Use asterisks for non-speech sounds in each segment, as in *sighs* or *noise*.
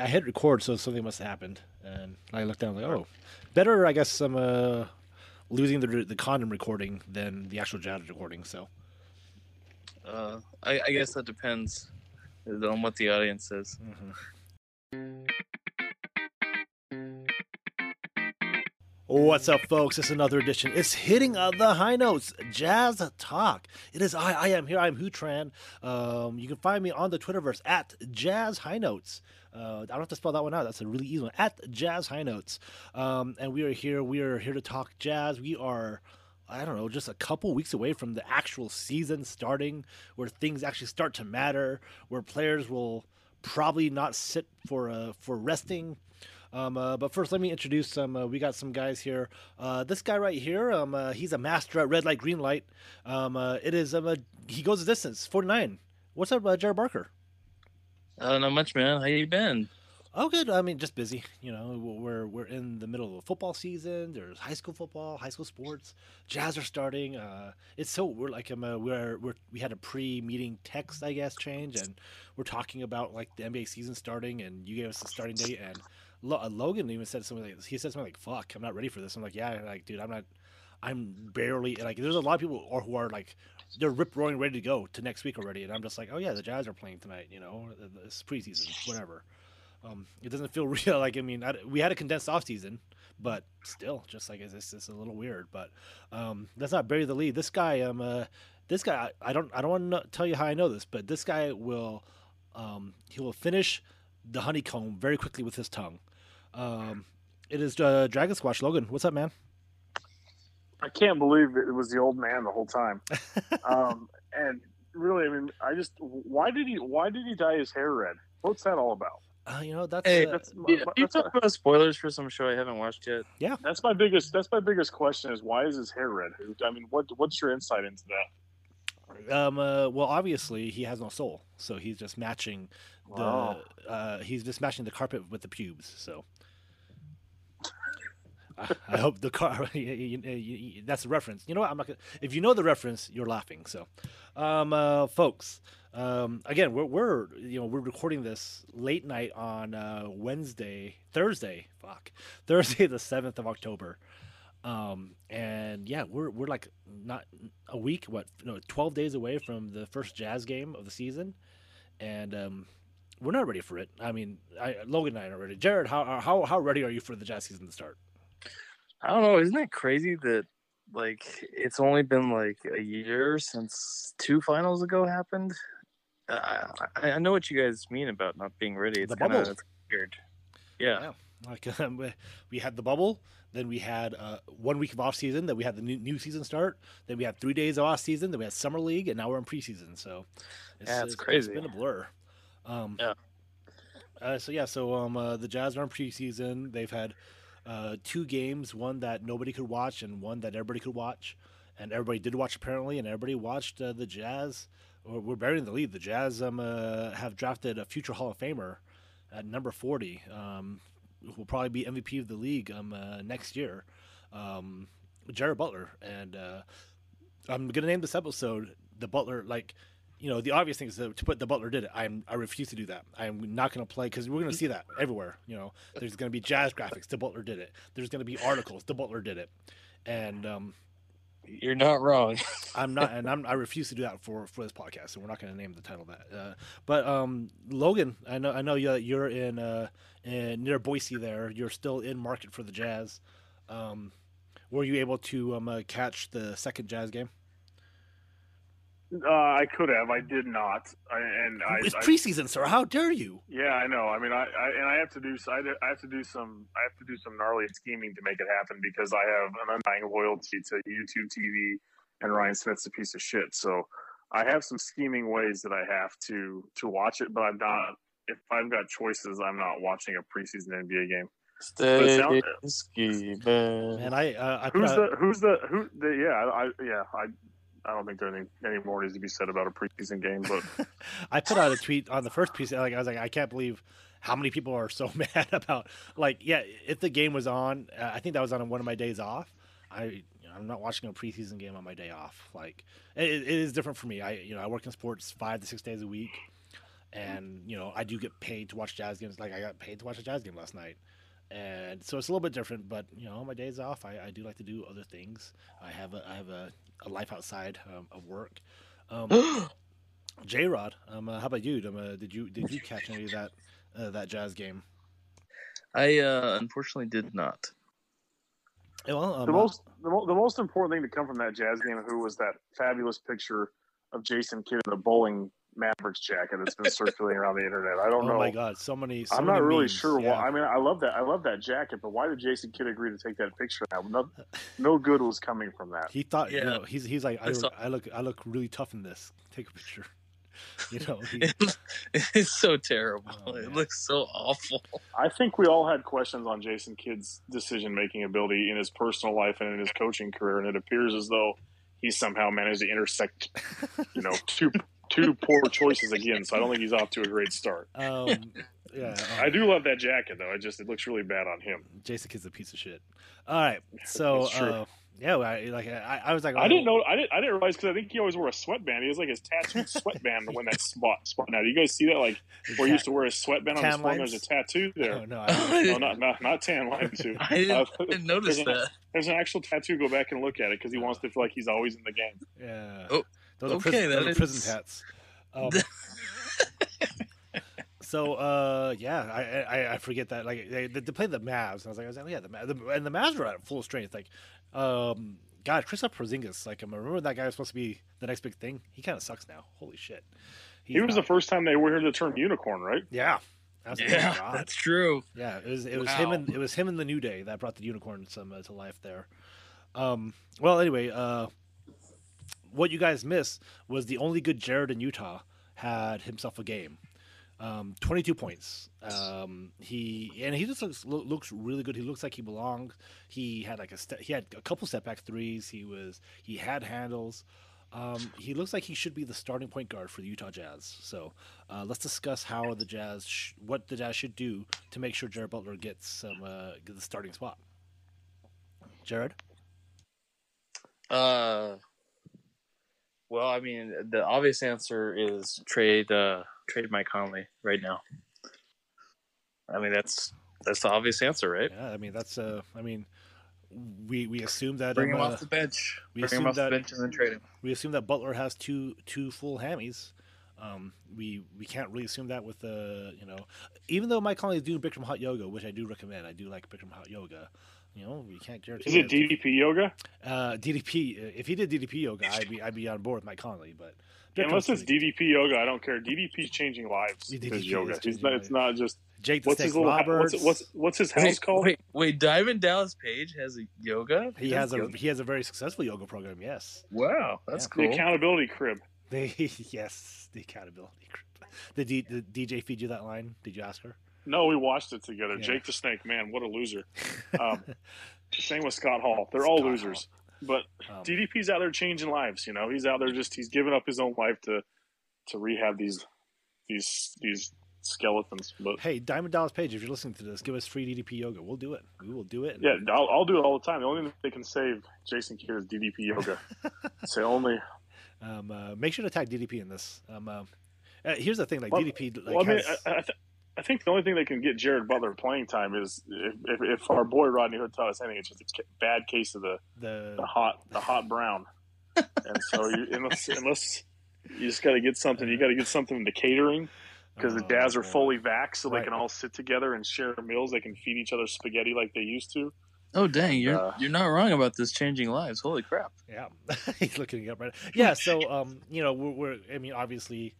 I hit record, so something must have happened, and I looked down like, oh, better. I guess I'm uh, losing the the condom recording than the actual jazz recording. So Uh, I, I guess that depends on what the audience says. What's up, folks? It's another edition. It's hitting uh, the high notes, Jazz Talk. It is I. I am here. I'm Hutran. Um, you can find me on the Twitterverse at Jazz High Notes. Uh, I don't have to spell that one out. That's a really easy one. At Jazz High Notes. Um, and we are here. We are here to talk jazz. We are. I don't know, just a couple weeks away from the actual season starting, where things actually start to matter, where players will probably not sit for uh, for resting. Um, uh, but first, let me introduce some. Uh, we got some guys here. Uh, this guy right here, um, uh, he's a master at red light, green light. Um, uh, it is um, a, he goes the distance, forty nine. What's up, uh, Jared Barker? Uh, not know much, man. How you been? Oh, good. I mean, just busy. You know, we're we're in the middle of football season. There's high school football, high school sports. Jazz are starting. Uh, it's so we're like um, uh, we're we're we had a pre-meeting text, I guess, change, and we're talking about like the NBA season starting, and you gave us the starting date, and Lo- uh, Logan even said something like. He said something like, "Fuck, I'm not ready for this." I'm like, "Yeah, like, dude, I'm not. I'm barely like. There's a lot of people or who are like, they're rip roaring ready to go to next week already, and I'm just like, oh yeah, the Jazz are playing tonight. You know, it's preseason, *laughs* whatever. Um, it doesn't feel *laughs* real. Like I mean, I, we had a condensed off season, but still, just like it's, it's, it's a little weird. But um, let's not bury the lead. This guy, um, uh, this guy, I, I don't, I don't want to tell you how I know this, but this guy will, um, he will finish the honeycomb very quickly with his tongue. Um, it is uh, Dragon Squatch Logan. What's up, man? I can't believe it was the old man the whole time. *laughs* um, and really, I mean, I just why did he why did he dye his hair red? What's that all about? Uh, you know that's Hey, uh, That's You, you that's, talk about spoilers for some show I haven't watched yet. Yeah, that's my biggest that's my biggest question is why is his hair red? I mean, what what's your insight into that? Um. Uh, well, obviously he has no soul, so he's just matching the. Wow. Uh, he's just matching the carpet with the pubes. So. I, hope the car. *laughs* you- you- you- that's a reference. You know what? I'm not gonna. If you know the reference, you're laughing. So, um, uh, folks. Um, again, we're, we're you know we're recording this late night on uh, Wednesday, Thursday. Fuck, *laughs* Thursday the seventh of October. Um, and yeah, we're we're like not a week, what no, twelve days away from the first Jazz game of the season, and um, we're not ready for it. I mean, I, Logan and I are ready. Jared, how how how ready are you for the Jazz season to start? I don't know. Isn't it crazy that like it's only been like a year since two finals ago happened? Uh, I, I know what you guys mean about not being ready. It's The kind bubble. of weird. Yeah. Yeah. Like *laughs* um, we- we had the bubble, then we had uh, one week of off season, then we had the new, new season start, then we had three days of off season, then we had summer league, and now we're in preseason. So Yeah, it's crazy. It's been a blur. Um, Yeah. Uh, so yeah, so um, uh, the Jazz are in preseason. They've had uh, two games, one that nobody could watch and one that everybody could watch, and everybody did watch apparently, and everybody watched uh, the Jazz. Or we're burying the lead. The Jazz um, uh, have drafted a future Hall of Famer at number forty. Um, who will probably be MVP of the league um, uh, next year, um, Jared Butler, and uh, I'm gonna name this episode the Butler like. You know the obvious thing is to to put the Butler did it. I'm I refuse to do that. I'm not going to play because we're going to see that everywhere. You know, there's going to be jazz graphics. The Butler did it. There's going to be articles. The Butler did it, and um, You're not wrong. *laughs* I'm not, and I'm, I refuse to do that for for this podcast. So we're not going to name the title of that. Uh, but um, Logan, I know I know you you're in uh in, near Boise. There, you're still in market for the Jazz. Um, were you able to um uh, catch the second Jazz game? Uh, I could have, I did not, I, and I, it's I preseason, sir. How dare you? yeah, I know. I mean, I, I and I have to do I, I have to do some I have to do some gnarly scheming to make it happen because I have an undying loyalty to YouTube TV, and Ryan Smith's a piece of shit. So I have some scheming ways that I have to to watch it, but I'm not. If I've got choices, I'm not watching a preseason NBA game. Stay sound- scheming. And I uh, I Who's out, the who's the who? The, yeah, I yeah I. I don't think there any, any more needs to be said about a preseason game, but *laughs* I put out a tweet on the first piece. Like I was like, I can't believe how many people are so *laughs* mad about like, yeah, if the game was on, uh, I think that was on one of my days off. I I'm not watching a preseason game on my day off. Like it, it is different for me. I you know I work in sports five to six days a week, and you know I do get paid to watch Jazz games. Like I got paid to watch a Jazz game last night, and so it's a little bit different. But you know, on my days off, I, I do like to do other things. I have a I have a, a life outside um, of work. *gasps* Um, J Rod, um, uh, how about you? Um, uh, did you did you catch any of that uh, that Jazz game? I uh, unfortunately did not. Yeah, well, um, the most the, mo- the most important thing to come from that Jazz game, who was that fabulous picture of Jason Kidd in a bowling Mavericks jacket that's been circulating around the internet. I don't oh know. Oh my God, so many. So I'm many not really memes. sure Yeah. why. I mean, I love that. I love that jacket, but why did Jason Kidd agree to take that picture? Now, no, no good was coming from that. He thought, you Yeah. know, he's he's like, I, I saw- I look I look really tough in this. Take a picture. *laughs* You know, he, *laughs* it's so terrible. Oh, it looks so awful. I think we all had questions on Jason Kidd's decision making ability in his personal life and in his coaching career, and it appears as though he somehow managed to intersect, you know, two two poor choices again. So I don't think he's off to a great start. *laughs* um, yeah, I um, do love that jacket though. I just it looks really bad on him. Jason Kidd's a piece of shit. All right, *laughs* so uh, yeah, I, like I, I was like, I oh, didn't know. I didn't. I didn't realize because I think he always wore a sweatband. He has like his tattooed *laughs* sweatband when that spot spot. Now, do you guys see that? Like where he used to wear a sweatband on his Tan phone. There's a tattoo there. Oh, no, I, No, not not not tan line too. I didn't, Uh, didn't notice there's, an, that. there's an actual tattoo. Go back and look at it because he wants to feel like he's always in the game. yeah. Oh, those are okay, prison, those that are prison tats. *laughs* Um, so uh, yeah, I, I I forget that like they they played the Mavs, and I was like, I was like, yeah, the, Ma- the and the Mavs were at full strength. Like, um, God, Kristaps Porzingis, like, I remember that guy was supposed to be the next big thing. He kind of sucks now. Holy shit. He was not- the first time they were here the term unicorn, right? Yeah. Absolutely. Yeah, God. that's true. Yeah, it was it was him and it was him and the New Day that brought the unicorn some uh, to life there. Um, well, anyway, uh, what you guys missed was the only good Jared in Utah had himself a game. Um, 22 points. Um, he and he just looks lo- looks really good. He looks like he belongs. He had like a ste- he had a couple step back threes. He was he had handles. Um, he looks like he should be the starting point guard for the Utah Jazz. So uh, let's discuss how the Jazz, sh- what the Jazz should do to make sure Jared Butler gets some uh, the starting spot. Jared, Uh, well, I mean, the obvious answer is trade uh, trade Mike Conley right now. I mean, that's that's the obvious answer, right? yeah, I mean that's uh, I mean, we we assume that Bring um, him uh, off the bench. we Bring him assume off that- the bench and then trade him. we assume that Butler has two two full hammies. Um, we we can't really assume that with the you know, even though Mike Conley is doing Bikram hot yoga, which I do recommend. I do like Bikram hot yoga. You know, we can't guarantee. Is it that- DDP yoga? Uh, DDP. uh, If he did DDP yoga, I'd be I'd be on board with Mike Conley. But Unless it's pretty- DDP yoga, I don't care. DDP's changing lives. DDP His yoga. is He's changing not, it's not just Jake the what's Snake his little Roberts. what's, what's what's his house Wait, called? wait, wait! Diamond Dallas Page has a yoga. he does has a yoga? he has a very successful yoga program. Yes. wow. That's Yeah. The cool. accountability crib. They *laughs* yes the accountability. group. Did, D, did DJ feed you that line? Did you ask her? No, we watched it together. Yeah. Jake the Snake, man, what a loser. *laughs* Um, same with Scott Hall. They're all Scott losers. But Um, DDP's out there changing lives. You know, he's out there just he's giving up his own life to to rehab these these these skeletons. But hey, Diamond Dallas Page, if you're listening to this, give us free DDP yoga. We'll do it. We will do it. yeah, I'll, I'll do it all the time. The only thing they can save Jason Kidd is DDP yoga. *laughs* it's the only. Um, uh, make sure to tag DDP in this. Um, uh, uh, here's the thing, like Well- DDP, like Well, I mean, has, I, I, th- I think the only thing that can get Jared Butler playing time is if, if, if our boy Rodney Hood taught us anything, it's just a bad case of the, the the hot the hot brown. and so you, unless unless you just got to get something, you got to get something into catering because the dads Jazz are fully vax, so Right. they can all sit together and share meals. They can feed each other spaghetti like they used to. Oh dang, you're Uh, you're not wrong about this changing lives. Holy crap! Yeah, *laughs* he's looking it up right. Yeah, so um, you know, we're, we're I mean, obviously,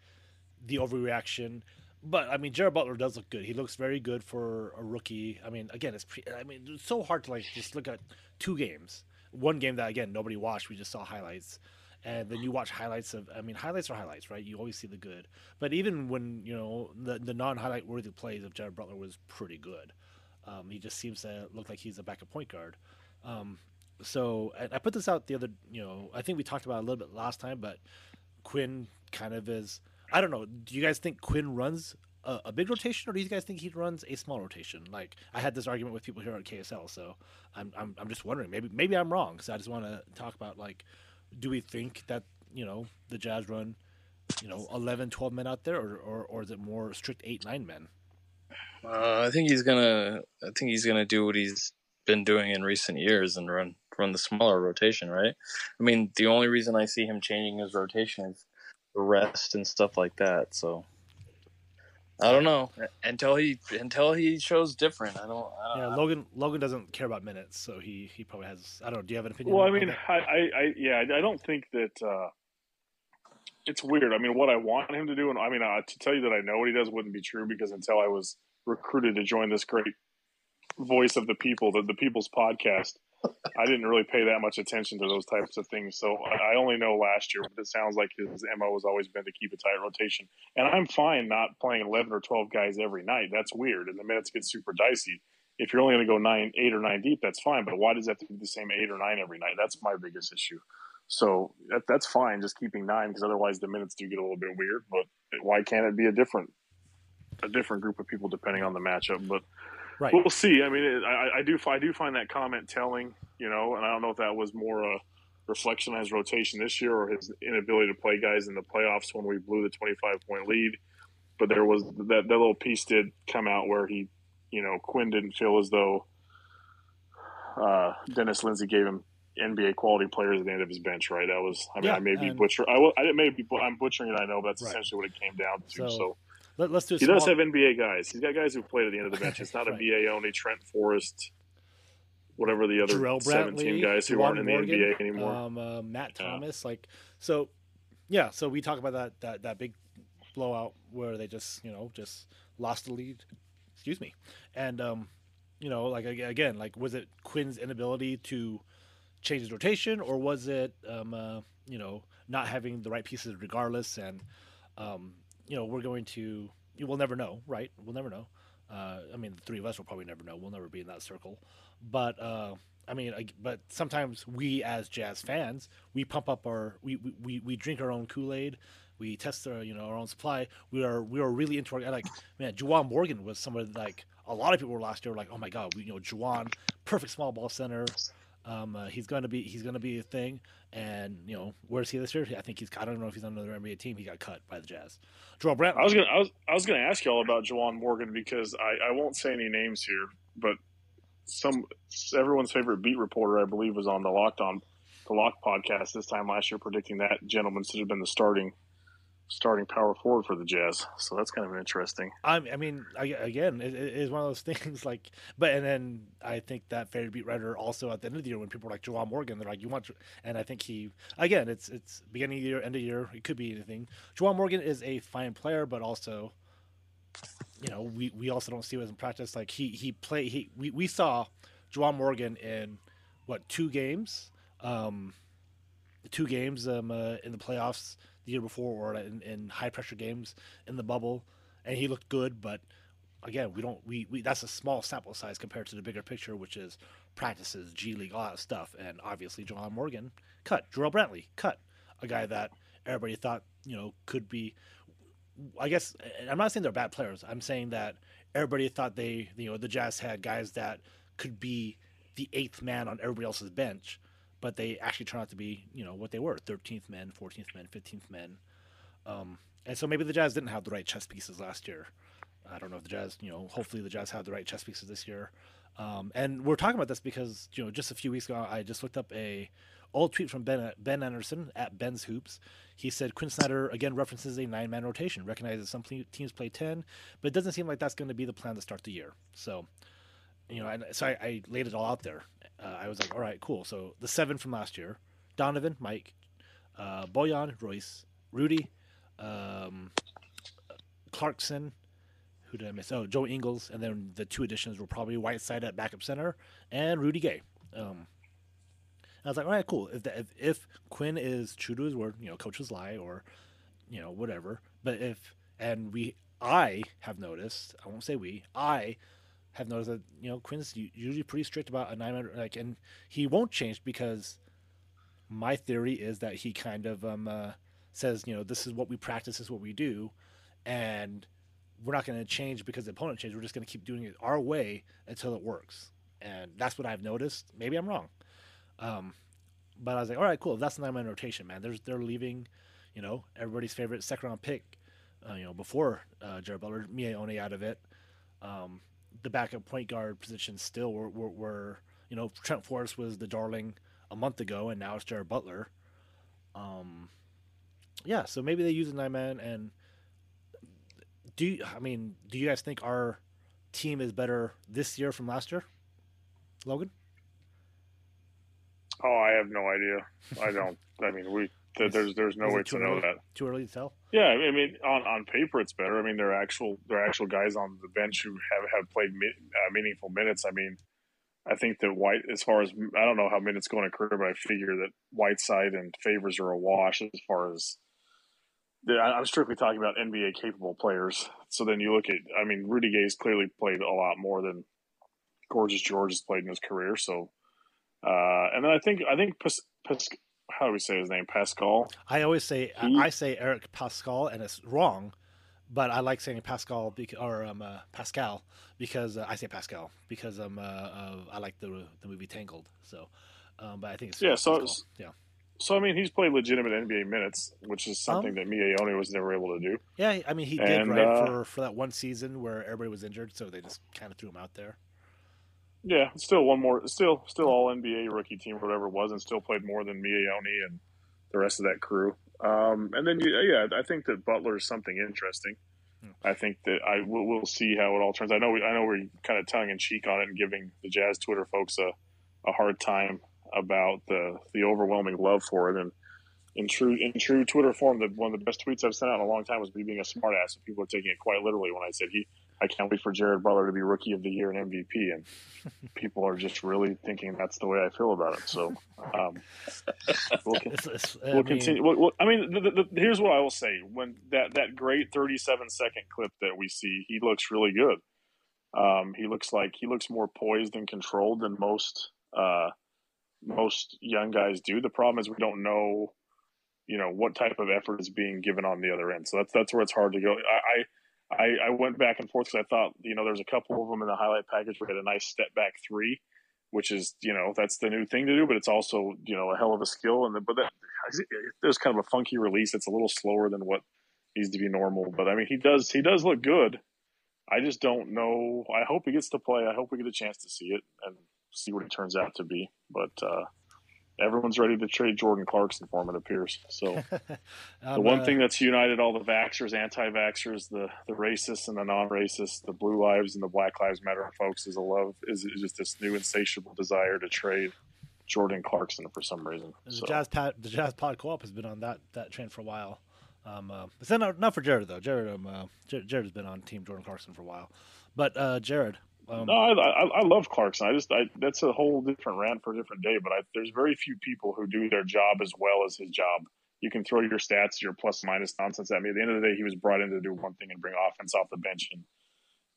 the overreaction, but I mean, Jared Butler does look good. He looks very good for a rookie. I mean, again, it's pre- I mean, it's so hard to like just look at two games. One game that again nobody watched. We just saw highlights, and then you watch highlights of. I mean, highlights are highlights, right? You always see the good, but even when you know the the non highlight worthy plays of Jared Butler was pretty good. Um, he just seems to look like he's a backup point guard. Um, so I put this out the other, you know, I think we talked about a little bit last time, but Quinn kind of is. I don't know. Do you guys think Quinn runs a, a big rotation, or do you guys think he runs a small rotation? Like I had this argument with people here at KSL, so I'm I'm, I'm just wondering. Maybe maybe I'm wrong. So I just want to talk about like, do we think that you know the Jazz run you know 11, 12 men out there, or or, or is it more strict eight nine men? Uh, I think he's gonna. I think he's gonna do what he's been doing in recent years and run run the smaller rotation, right? I mean, the only reason I see him changing his rotation is rest and stuff like that. So I don't know until he until he shows different. I don't. I don't Yeah, Logan Logan doesn't care about minutes, so he he probably has. I don't know. Do you have an opinion? Well, I mean. I, I, I yeah, I I don't think that uh, it's weird. I mean, what I want him to do, and I mean, uh, to tell you that I know what he does wouldn't be true because until I was recruited to join this great voice of the people, the, the People's Podcast, I didn't really pay that much attention to those types of things. So I, only know last year, but it sounds like his mo has always been to keep a tight rotation. And I'm fine not playing 11 or 12 guys every night. That's weird, and the minutes get super dicey. If you're only going to go nine, eight or nine deep, that's fine. But why does it have to be the same eight or nine every night? That's my biggest issue. So that, that's fine, just keeping nine because otherwise the minutes do get a little bit weird. But why can't it be a different, a different group of people depending on the matchup? But right. we'll see. I mean, it, I, I do, I do find that comment telling, you know, and I don't know if that was more a reflection on his rotation this year or his inability to play guys in the playoffs when we blew the 25 point lead. But there was that, that little piece did come out where he, you know, Quinn didn't feel as though uh, Dennis Lindsay gave him NBA quality players at the end of his bench, right? That was, I mean, Yeah, I may be butcher, I, will, I may be, I'm butchering it, I know, but that's Right. essentially what it came down to. So, So, Let, us do. A he small, does have NBA guys. He's got guys who played at the end of the bench. It's not a *laughs* Right. BA only Trent Forrest, whatever the other Jarrell 17 Brantley, guys who aren't in the NBA anymore. Um, uh, Matt Yeah. Thomas, like so, yeah. So we talk about that that that big blowout where they just you know just lost the lead. Excuse me, and um, you know like again like was it Quinn's inability to change his rotation or was it um, uh, you know not having the right pieces regardless and um, you know we're going to we'll never know right? We'll never know. Uh, I mean the three of us will probably never know. We'll never be in that circle. But uh, I mean but sometimes we as jazz fans we pump up our we we, we, drink our own Kool-Aid. We test our you know our own supply. We are we are really into our like man Juwan Morgan was somebody like a lot of people were last year like oh my god we, you know Juwan perfect small ball center um, uh, he's to be he's to be a thing, and you know where's he this year? I think he's I don't know if he's on another NBA team. He got cut by the Jazz. Joel Brandt. I was gonna, I was, I was gonna ask y'all about Juwan Morgan because I, I won't say any names here, but some everyone's favorite beat reporter, I believe, was on the Locked On, the Lock podcast this time last year, predicting that gentleman should have been the starting, starting power forward for the Jazz. So that's kind of interesting. I, I mean, I, again, it, it is one of those *laughs* things. Like, but and then I think that favorite beat writer also at the end of the year when people are like Juwan Morgan, they're like, you want, and I think he again, it's it's beginning of the year, end of year, it could be anything. Juwan Morgan is a fine player, but also. You know, we, we also don't see him in practice. Like he he play he we, we saw Juwan Morgan in what two games, um, two games um uh, in the playoffs the year before or in, in high pressure games in the bubble, and he looked good. But again, we don't we, we that's a small sample size compared to the bigger picture, which is practices, G League, all that stuff. And obviously, Juwan Morgan cut, Jarrell Brantley cut, a guy that everybody thought you know could be. I guess I'm not saying they're bad players. I'm saying that everybody thought they, you know, the Jazz had guys that could be the eighth man on everybody else's bench, but they actually turned out to be, you know, what they were: 13th men, 14th men, 15th men. Um, and so maybe the Jazz didn't have the right chess pieces last year. I don't know if the Jazz, you know, hopefully the Jazz have the right chess pieces this year. Um, and we're talking about this because you know just a few weeks ago I just looked up a old tweet from Ben Ben Anderson at Ben's Hoops. He said Quinn Snyder again references a nine man rotation, recognizes some teams play ten, but it doesn't seem like that's going to be the plan to start the year. So, you know, so I, I laid it all out there. Uh, I was like, all right, cool. So the seven from last year: Donovan, Mike, uh, Bojan, Royce, Rudy, um, Clarkson. Who did I miss? Oh, Joe Ingles, and then the two additions were probably Whiteside at backup center and Rudy Gay. Um, I was like, all right, cool. If, the, if if Quinn is true to his word, you know, coaches lie or you know whatever. But if and we, I have noticed. I won't say we. I have noticed that you know Quinn's usually pretty strict about a nine minute like, and he won't change because my theory is that he kind of um uh, says you know this is what we practice, this is what we do, and we're not going to change because the opponent changed. We're just going to keep doing it our way until it works. And that's what I've noticed. Maybe I'm wrong. Um, but I was like, all right, cool. That's nine man rotation, man. There's they're leaving, you know, everybody's favorite second round pick, uh, you know, before uh, Jared Butler, Miye Oni out of it. Um, the backup point guard position still were, were, were, you know, Trent Forrest was the darling a month ago, and now it's Jared Butler. Um, yeah, so maybe they use a nine man. And do you, I mean, do you guys think our team is better this year from last year, Logan? Oh, I have no idea. I don't. I mean, we *laughs* there's there's no way to know that. Too early to tell. Yeah, I mean, on, on paper it's better. I mean, there are actual there are actual guys on the bench who have have played mi- uh, meaningful minutes. I mean, I think that White, as far as I don't know how minutes going to career, but I figure that Whiteside and Favors are a wash as far as. I'm strictly talking about NBA capable players. So then you look at, I mean, Rudy Gay's clearly played a lot more than Gorgeous George has played in his career. So, uh, and then I think I think how do we say his name? Pascal. I always say He- I say Eric Pascal, and it's wrong, but I like saying Pascal because, or um, uh, Pascal because uh, I say Pascal because um, uh, uh, I like the the movie Tangled. So, um, but I think it's Yeah, so it's- yeah, So I mean, he's played legitimate NBA minutes, which is something Um, that Miye Oni was never able to do. yeah. I mean, he did And, right uh, for for that one season where everybody was injured, so they just kind of threw him out there. Yeah, still one more, still still all NBA rookie team, or whatever it was, and still played more than Miye Oni and the rest of that crew. Um, and then you, yeah, I think that Butler is something interesting. Hmm. I think that I will we'll see how it all turns. I know we, I know we're kind of tongue in cheek on it and giving the Jazz Twitter folks a, a hard time about the the overwhelming love for it. And in true in true Twitter form, the one of the best tweets I've sent out in a long time was me being a smartass. And people are taking it quite literally when I said he I can't wait for Jared Butler to be Rookie of the Year and MVP, and *laughs* people are just really thinking that's the way I feel about it. So um, we'll, *laughs* con- It's, it's, we'll mean, continue. We'll, we'll- I mean, the, the, the, here's what I will say: when that that great 37 second clip that we see, he looks really good. Um, he looks like he looks more poised and controlled than most uh, most young guys do. The problem is we don't know, you know, what type of effort is being given on the other end. So that's that's where it's hard to go. I I, I went back and forth because I thought, you know, there's a couple of them in the highlight package he had a nice step back three, which is, you know, that's the new thing to do, but it's also, you know, a hell of a skill. And the, but that there's kind of a funky release. It's a little slower than what needs to be normal. But I mean, he does he does look good. I just don't know. I hope he gets to play. I hope we get a chance to see it and see what it turns out to be. But uh, everyone's ready to trade Jordan Clarkson for him. It appears. So *laughs* the one uh, thing that's united all the vaxxers, anti-vaxxers, the the racists and the non-racists, the blue lives and the black lives matter folks is a love is, is just this new insatiable desire to trade Jordan Clarkson for some reason. The So, Jazz Pod, the Jazz Pod Co-op has been on that that train for a while. Um, uh, it's not not for Jared though. Jared, um, uh, Jared, Jared has been on Team Jordan Clarkson for a while, but uh, Jared, um, no, I, I, I love Clarkson. I just I, that's a whole different rant for a different day. But I, there's very few people who do their job as well as his job. You can throw your stats, your plus minus nonsense at me. At the end of the day, he was brought in to do one thing and bring offense off the bench, and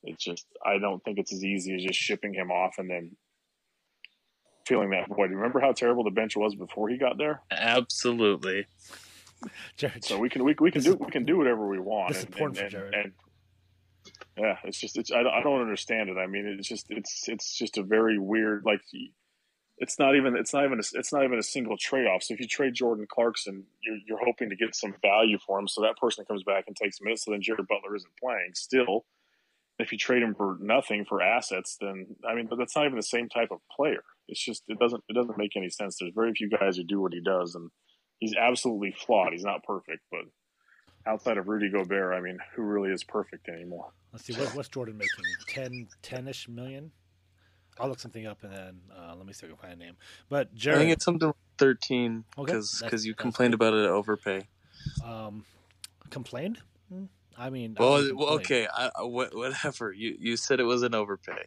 it's just I don't think it's as easy as just shipping him off and then feeling that void. Remember how terrible the bench was before he got there? Absolutely. Jared, So we can we, we can do we can do whatever we want. this is important and, for and, Jared. and yeah, it's just it's I, don't- I don't understand it. I mean, it's just it's it's just a very weird like. It's not even it's not even a, it's not even a single trade off. So if you trade Jordan Clarkson, you're you're hoping to get some value for him. So that person comes back and takes minutes. So then Jared Butler isn't playing still. If you trade him for nothing for assets, then I mean, but that's not even the same type of player. It's just it doesn't it doesn't make any sense. There's very few guys who do what he does, and he's absolutely flawed. He's not perfect, but outside of Rudy Gobert, I mean, who really is perfect anymore? let's see what, what's Jordan making *laughs* 10 10ish million. I'll look something up and then uh, let me see if I can find a name. But Jerry. I think it's something like 13 Okay, because that's- you complained good. about it overpay. um, complained. Hmm, I mean, Well, think well, okay, I, I, whatever. You you said it was an overpay.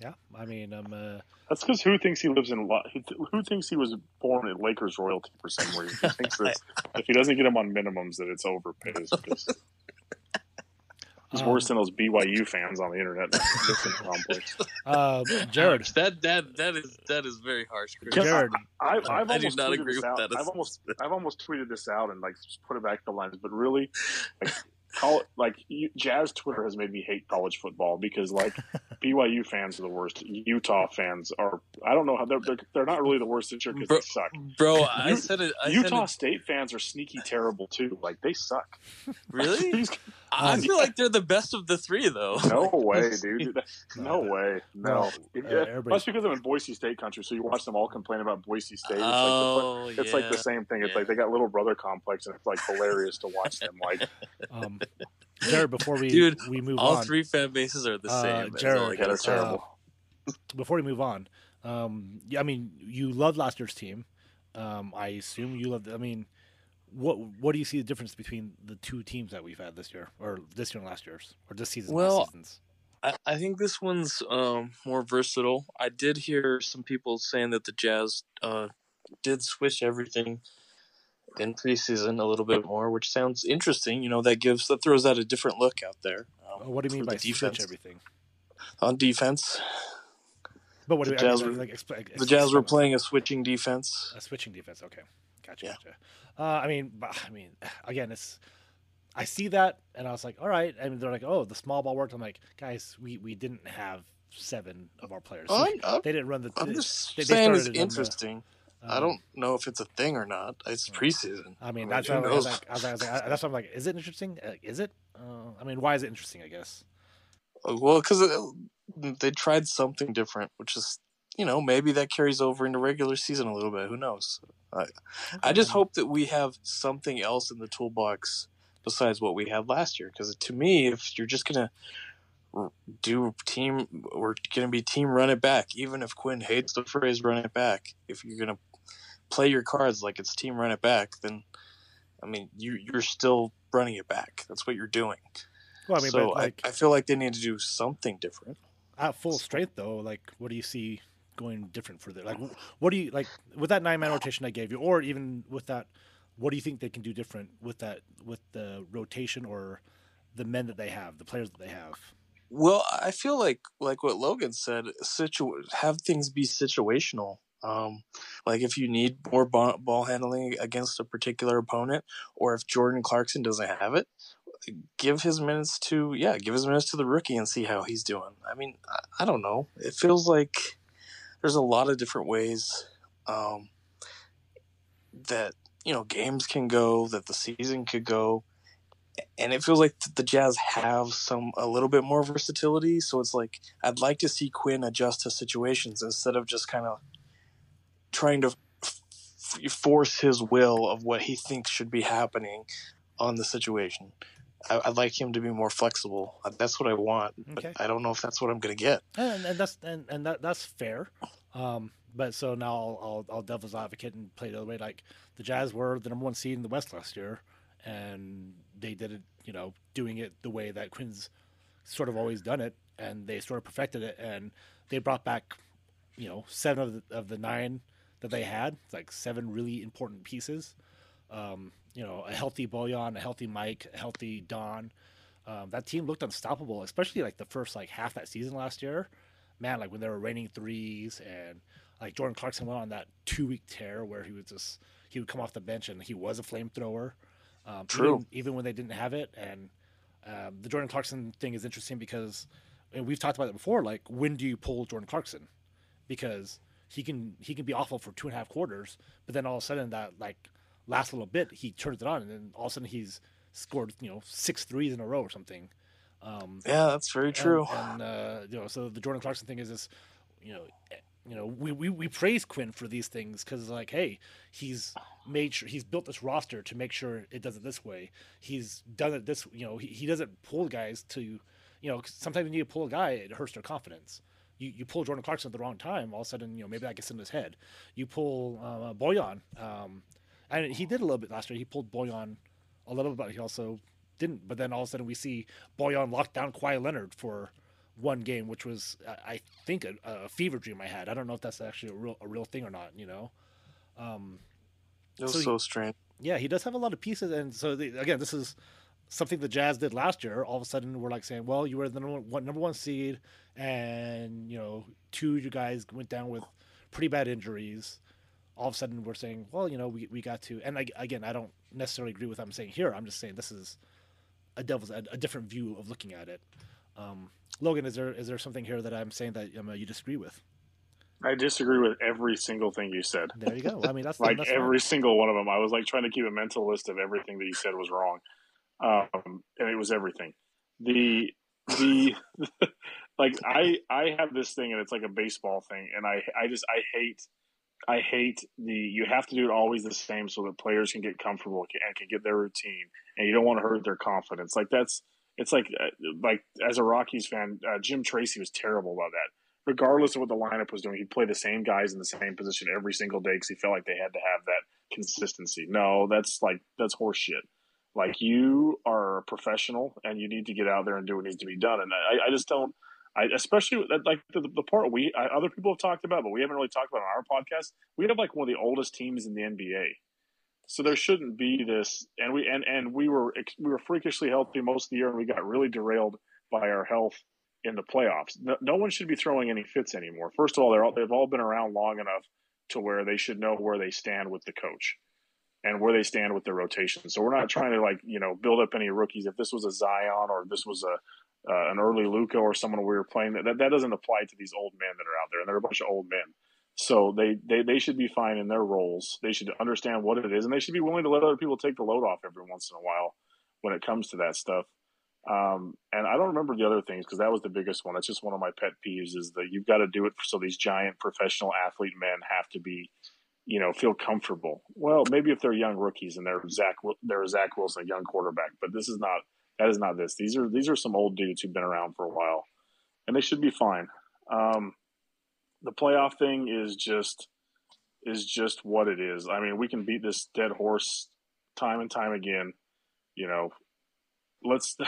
Yeah, I mean, um, uh, That's because who thinks he lives in Lo- who thinks he was born in Lakers royalty for some reason? He *laughs* thinks that if he doesn't get him on minimums, that it's overpaid. It's just he's um, worse than those BYU fans on the internet. Complex. uh, Jared, that that that is that is very harsh. Chris. Can I- Jared, I, I've I do almost not tweeted agree this with out. that I've almost I've almost tweeted this out and like just put it back to lines. But really, like, call it like you, Jazz Twitter has made me hate college football because like *laughs* BYU fans are the worst. Utah fans are. I don't know how they're they're, they're not really the worst this year because they suck. Bro, I said it. I said Utah it, State fans are sneaky terrible too. Like they suck. *laughs* really? *laughs* These- I feel like they're the best of the three, though. no way, dude. No No, way. No. no, uh, yeah, everybody's- That's because I'm in Boise State country, so you watch them all complain about Boise State. It's like the, Oh, it's like the same thing. It's Yeah. like they got little brother complex, and it's like hilarious to watch them. Like Um, Jared, before we Dude, we move All on, three fan bases are the Uh, same. That's Jared, all I yeah, gotta they're say. terrible. before we move on, um, yeah, I mean, you loved last year's team. Um, I assume you loved. I mean, what what do you see the difference between the two teams that we've had this year, or this year and last year's, or this season? Well, seasons? I, I think this one's um, more versatile. I did hear some people saying that the Jazz uh, did switch everything in preseason a little bit more, which sounds interesting. You know, that gives that throws out a different look out there. um, what do you mean by defense. everything? on defense? But what do The you, I Jazz mean, were- like, The Jazz were playing a switching defense. a switching defense. Okay, gotcha. Yeah. gotcha. Uh, I mean, I mean, *sighs* again, it's. I see that, and I was like, all right. And they're like, oh, the small ball worked. I'm like, guys, we we didn't have seven of our players. They didn't run the. I'm they- just they saying it's started it on the- interesting. I um, don't know if it's a thing or not. It's Yeah. preseason. I mean, that's what I was knows? like, I was like, I was like, that's why I'm like, is it interesting? Uh, is it? Uh, I mean, why is it interesting? I guess. Uh, Well, because they tried something different, which is, you know, maybe that carries over into regular season a little bit. Who knows? I, I just hope that we have something else in the toolbox besides what we had last year. Because to me, if you're just gonna do team, we're gonna be team run it back. Even if Quinn hates the phrase "run it back," if you're gonna play your cards like it's team run it back, then I mean, you you're still running it back. That's what you're doing. Well, I mean, so but like I, I feel like they need to do something different. at full strength though, like, what do you see going different for there? Like, what do you like with that nine man *sighs* rotation I gave you, or even with that? What do you think they can do different with that with the rotation or the men that they have, the players that they have? Well, I feel like like what Logan said, situ- have things be situational. Um, like if you need more ball, handling against a particular opponent, or if Jordan Clarkson doesn't have it, give his minutes to yeah, give his minutes to the rookie and see how he's doing. I mean, I, I don't know. It feels like there's a lot of different ways um, that you know games can go, that the season could go and it feels like the Jazz have some a little bit more versatility. So it's like I'd like to see Quinn adjust to situations instead of just kind of trying to f- force his will of what he thinks should be happening on the situation. I, I'd like him to be more flexible. Uh, That's what I want, but Okay. I don't know if that's what I'm going to get. and, and that's and, and that that's fair. Um, but so now I'll, I'll I'll devil's advocate and play the other way. Like the Jazz were the number one seed in the West last year, and they did it, you know, doing it the way that Quinn's sort of always done it, and they sort of perfected it, and they brought back, you know, seven of the, of the nine that they had, like seven really important pieces. Um, you know, a healthy Bojan, a healthy Mike, a healthy Don. Um, that team looked unstoppable, especially like the first like half that season last year. Man, like when they were raining threes and like Jordan Clarkson went on that two week tear where he was just he would come off the bench and he was a flamethrower. Um, True. Even, even when they didn't have it, and um, the Jordan Clarkson thing is interesting because and we've talked about it before. Like when do you pull Jordan Clarkson? Because he can he can be awful for two and a half quarters, but then all of a sudden that like last little bit he turns it on, and then all of a sudden he's scored you know six threes in a row or something. Um, Yeah, that's very true. and, and uh, you know, so the Jordan Clarkson thing is this, you know, eh, you know, we, we, we praise Quinn for these things because like, hey, he's made sure he's built this roster to make sure it does it this way. He's done it this, you know, he, he doesn't pull guys to, you know, 'cause sometimes when you pull a guy, it hurts their confidence. You, you pull Jordan Clarkson at the wrong time, all of a sudden, you know, maybe that gets in his head. You pull uh, Bojan, um, and he did a little bit last year. He pulled Bojan a little bit, but he also didn't. But then all of a sudden, we see Bojan lock down Kawhi Leonard for one game, which was I think a, a fever dream I had. I don't know if that's actually a real a real thing or not. You know, um, it was so so, he- strange. yeah, he does have a lot of pieces, and so the, again, this is something the Jazz did last year. All of a sudden, we're like saying, well, you were the number one, number one seed, and you know, two of you guys went down with pretty bad injuries. All of a sudden, we're saying, well, you know, we, we got to, and I, again, I don't necessarily agree with what I'm saying here. I'm just saying this is a devil's a, a different view of looking at it. Um, Logan, is there is there something here that I'm saying that um, you disagree with? I disagree with every single thing you said. There you go. I mean, that's *laughs* like that's every fine. single one of them. I was like trying to keep a mental list of everything that you said was wrong, um, and it was everything. The the *laughs* like I I have this thing, and it's like a baseball thing, and I I just I hate I hate the you have to do it always the same so that players can get comfortable and can get their routine, and you don't want to hurt their confidence. Like that's it's like uh, like as a Rockies fan, uh, Jim Tracy was terrible about that. Regardless of what the lineup was doing, he'd play the same guys in the same position every single day because he felt like they had to have that consistency. No, that's like that's horseshit. Like you are a professional and you need to get out there and do what needs to be done. And I, I just don't. I especially like the, the part we I, other people have talked about, but we haven't really talked about on our podcast. We have like one of the oldest teams in the NBA, so there shouldn't be this. And we and and we were we were freakishly healthy most of the year, and we got really derailed by our health in the playoffs. No, no one should be throwing any fits anymore. First of all, they're all, they've all been around long enough to where they should know where they stand with the coach and where they stand with their rotation. So we're not trying to like you know build up any rookies. If this was a Zion or this was a uh, an early Luka or someone we were playing that, that doesn't apply to these old men that are out there, and they're a bunch of old men. So they, they they should be fine in their roles. They should understand what it is, and they should be willing to let other people take the load off every once in a while when it comes to that stuff. Um, and I don't remember the other things because that was the biggest one. That's just one of my pet peeves is that you've got to do it so these giant professional athlete men have to be, you know, feel comfortable. Well, maybe if they're young rookies and they're Zach, they're Zach Wilson, a young quarterback, but this is not that is not this. These are these are some old dudes who've been around for a while, and they should be fine. Um, the playoff thing is just is just what it is. I mean, we can beat this dead horse time and time again. You know, let's. *laughs*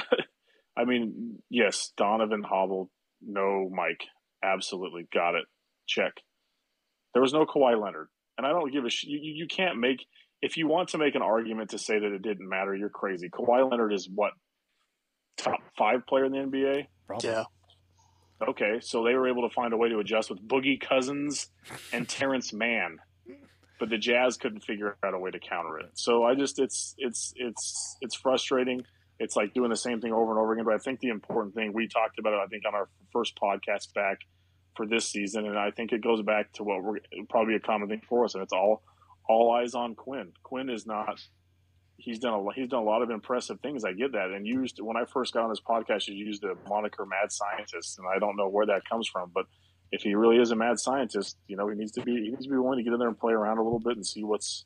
I mean, yes, Donovan hobbled. No, Mike, absolutely got it. Check. There was no Kawhi Leonard, and I don't give a. Sh- you, you can't make if you want to make an argument to say that it didn't matter. You're crazy. Kawhi Leonard is what top five player in the NBA. Probably. Yeah. Okay, so they were able to find a way to adjust with Boogie Cousins and *laughs* Terance Mann, but the Jazz couldn't figure out a way to counter it. So I just it's it's it's it's frustrating. It's like doing the same thing over and over again. But I think the important thing we talked about it, I think on our first podcast back for this season, and I think it goes back to what we're probably a common thing for us, and it's all all eyes on Quinn. Quinn is not he's done a he's done a lot of impressive things. I get that, and used when I first got on this podcast, you used the moniker "mad scientist," and I don't know where that comes from, but if he really is a mad scientist, you know, he needs to be he needs to be willing to get in there and play around a little bit and see what's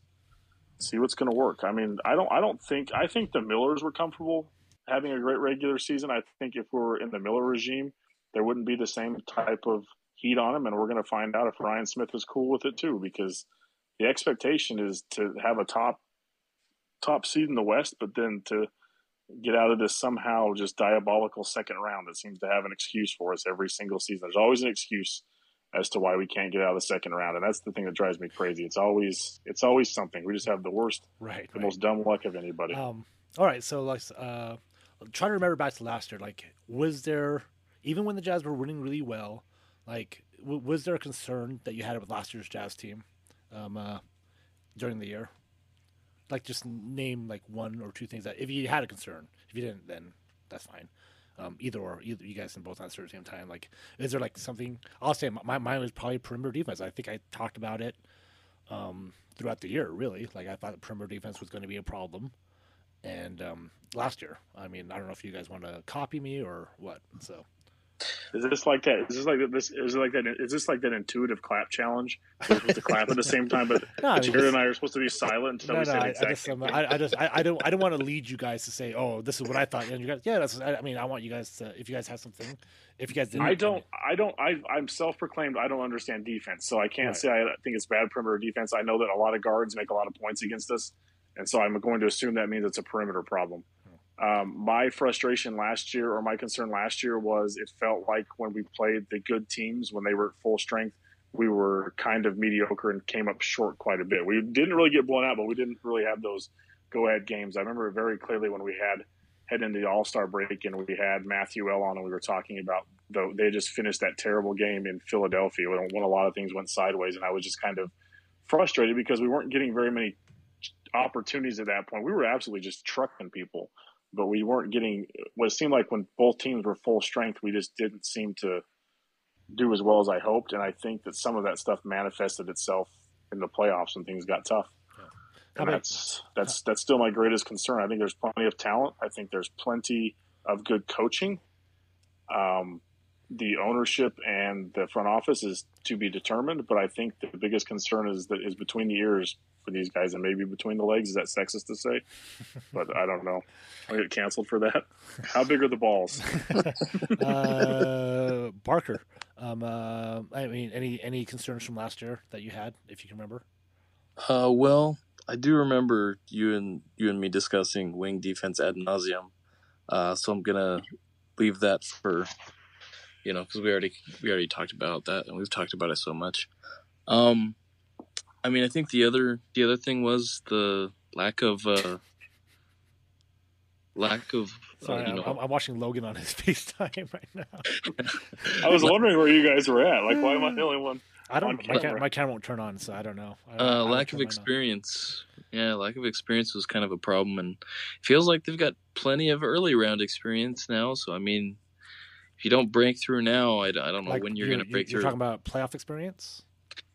see what's going to work. I mean, I don't I don't think I think the Millers were comfortable having a great regular season. I think if we were in the Miller regime, there wouldn't be the same type of heat on him, and we're going to find out if Ryan Smith is cool with it too, because the expectation is to have a top top seed in the West, but then to get out of this somehow just diabolical second round that seems to have an excuse for us every single season. There's always an excuse as to why we can't get out of the second round, and that's the thing that drives me crazy. It's always it's always something. We just have the worst, Right. the right. most dumb luck of anybody. Um, all right, so like, uh, try to remember back to last year. Like, was there even when the Jazz were winning really well, like, w- was there a concern that you had with last year's Jazz team um, uh, during the year? Like, just name like one or two things that if you had a concern. If you didn't, then that's fine. Um, either or, either you guys can both answer at the same time. Like, is there like something? I'll say my mine was probably perimeter defense. I think I talked about it um, throughout the year. Really, like I thought perimeter defense was going to be a problem and um, last year. I mean, I don't know if you guys want to copy me or what. So Is this like that? Is this like this? Is it like that? Is this like that intuitive clap challenge? We're supposed to clap at the same time, but *laughs* No, I mean, Jared and I are supposed to be silent until no, we no, say I, I just, same um. I, I just, I, I don't, I don't want to lead you guys to say, oh, this is what I thought, and you guys, yeah, that's. I, mean, I want you guys to, if you guys have something, if you guys didn't, I don't. I don't. I, I'm self-proclaimed. I don't understand defense, so I can't Right. say I think it's bad perimeter defense. I know that a lot of guards make a lot of points against us, and so I'm going to assume that means it's a perimeter problem. Um, my frustration last year, or my concern last year, was it felt like when we played the good teams when they were at full strength, we were kind of mediocre and came up short quite a bit. We didn't really get blown out, but we didn't really have those go-ahead games. I remember very clearly when we had head into the All Star break and we had Matthew L on and we were talking about though they just finished that terrible game in Philadelphia when a lot of things went sideways and I was just kind of frustrated because we weren't getting very many opportunities at that point. We were absolutely just trucking people. But we weren't getting what it seemed like when both teams were full strength. We just didn't seem to do as well as I hoped, and I think that some of that stuff manifested itself in the playoffs when things got tough. How And about- that's that's that's still my greatest concern. I think there's plenty of talent. I think there's plenty of good coaching. Um, the ownership and the front office is to be determined, but I think the biggest concern is that is between the ears for these guys and maybe between the legs. Is that sexist to say? *laughs* But I don't know. I get canceled for that. How big are the balls? *laughs* uh, Barker. Um, uh, I mean, any any concerns from last year that you had, if you can remember? Uh, well, I do remember you and you and me discussing wing defense ad nauseum. Uh, so I'm gonna leave that for, you know, because we already we already talked about that and we've talked about it so much. Um, I mean, I think the other the other thing was the lack of uh, lack of uh, Sorry, you I'm, I'm watching Logan on his *laughs* FaceTime right now. I was wondering where you guys were at. Like, why am I the only one? I don't. On My, ca- camera. my camera won't turn on, so I don't know. I, I uh, would lack of mine on. experience. Yeah, lack of experience was kind of a problem, and it feels like they've got plenty of early round experience now. So I mean, if you don't break through now, I, I don't know Like, when you're, you- going to break through. You're talking about playoff experience.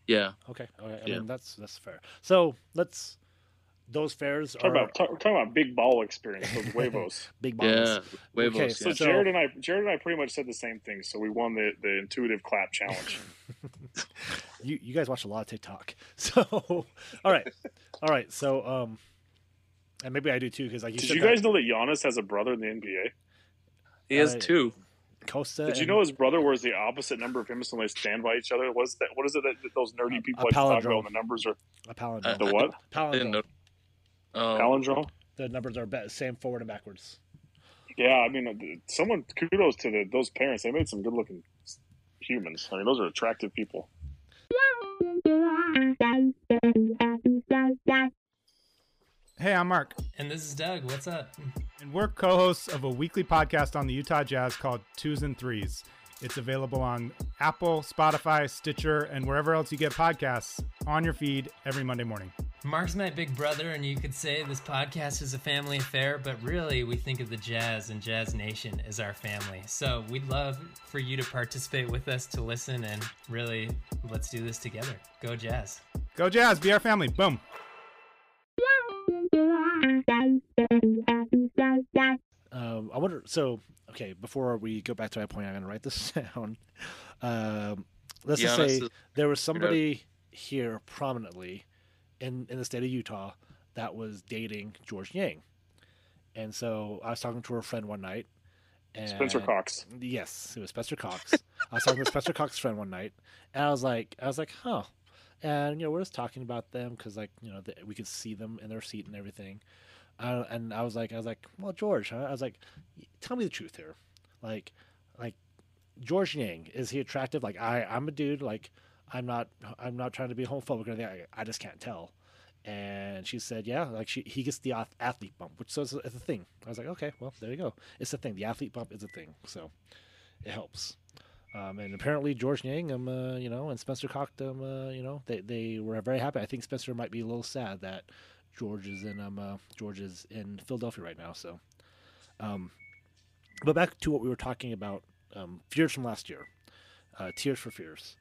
Yeah, Okay. Okay. I Yeah. mean, that's that's fair. So let's. Those fairs Talk are about talk, talking about big ball experience. Those huevos. *laughs* big balls. yeah, Huevos. Okay, yeah. So So- Jared and I, Jared and I, pretty much said the same thing. So we won the the intuitive clap challenge. *laughs* You you guys watch a lot of TikTok. *laughs* So, all right, all right. So, um, and maybe I do too because like you Did said, you guys know that Giannis has a brother in the NBA? he has uh, two. That Costa. Did you know his brother wears the opposite number of him when they stand by each other? What is that? What is it that, that those nerdy people a like to talk about? The numbers are a palindrome? Uh, the what? I didn't palindrome. know. Palindrome. The numbers are be- same forward and backwards. Yeah, I mean, uh, someone kudos to the, those parents. They made some good looking humans. I mean, those are attractive people. *laughs* Hey, I'm Mark, And this is Doug. What's up? and we're co hosts of a weekly podcast on the Utah Jazz called Twos and Threes. It's available on Apple, Spotify, Stitcher, and wherever else you get podcasts on your feed every Monday morning. Mark's my big brother, and you could say this podcast is a family affair, but really, we think of the Jazz and Jazz Nation as our family. So we'd love for you to participate with us to listen and really let's do this together. Go Jazz. Go Jazz, be our family. Boom. Um, I wonder. So, okay, before we go back to my point, I'm going to write this *laughs* down. Um, let's just say is- there was somebody here prominently in in the state of Utah that was dating Georges Niang, and so I was talking to her friend one night. And Spencer Cox. Yes, it was Spencer Cox. I was talking to Spencer *laughs* Cox's friend one night, and I was like, I was like, huh. And you know, we're just talking about them because, like, you know, the, we could see them in their seat and everything. Uh, and I was like, I was like, well, George, huh? I was like, tell me the truth here, like, like Georges Niang is he attractive? Like, I, I'm a dude. Like, I'm not, I'm not trying to be homophobic or anything. I, I just can't tell. And she said, yeah, like she, he gets the athlete bump, which so it's a, it's a thing. I was like, okay, well, there you go. It's a thing. The athlete bump is a thing. So it helps. Um, and apparently Georges Niang, um, uh, you know, and Spencer Cox, um, uh, you know, they, they were very happy. I think Spencer might be a little sad that George is in um, uh, George is in Philadelphia right now. So, um, but back to what we were talking about, um, fears from last year, uh, tears for fears.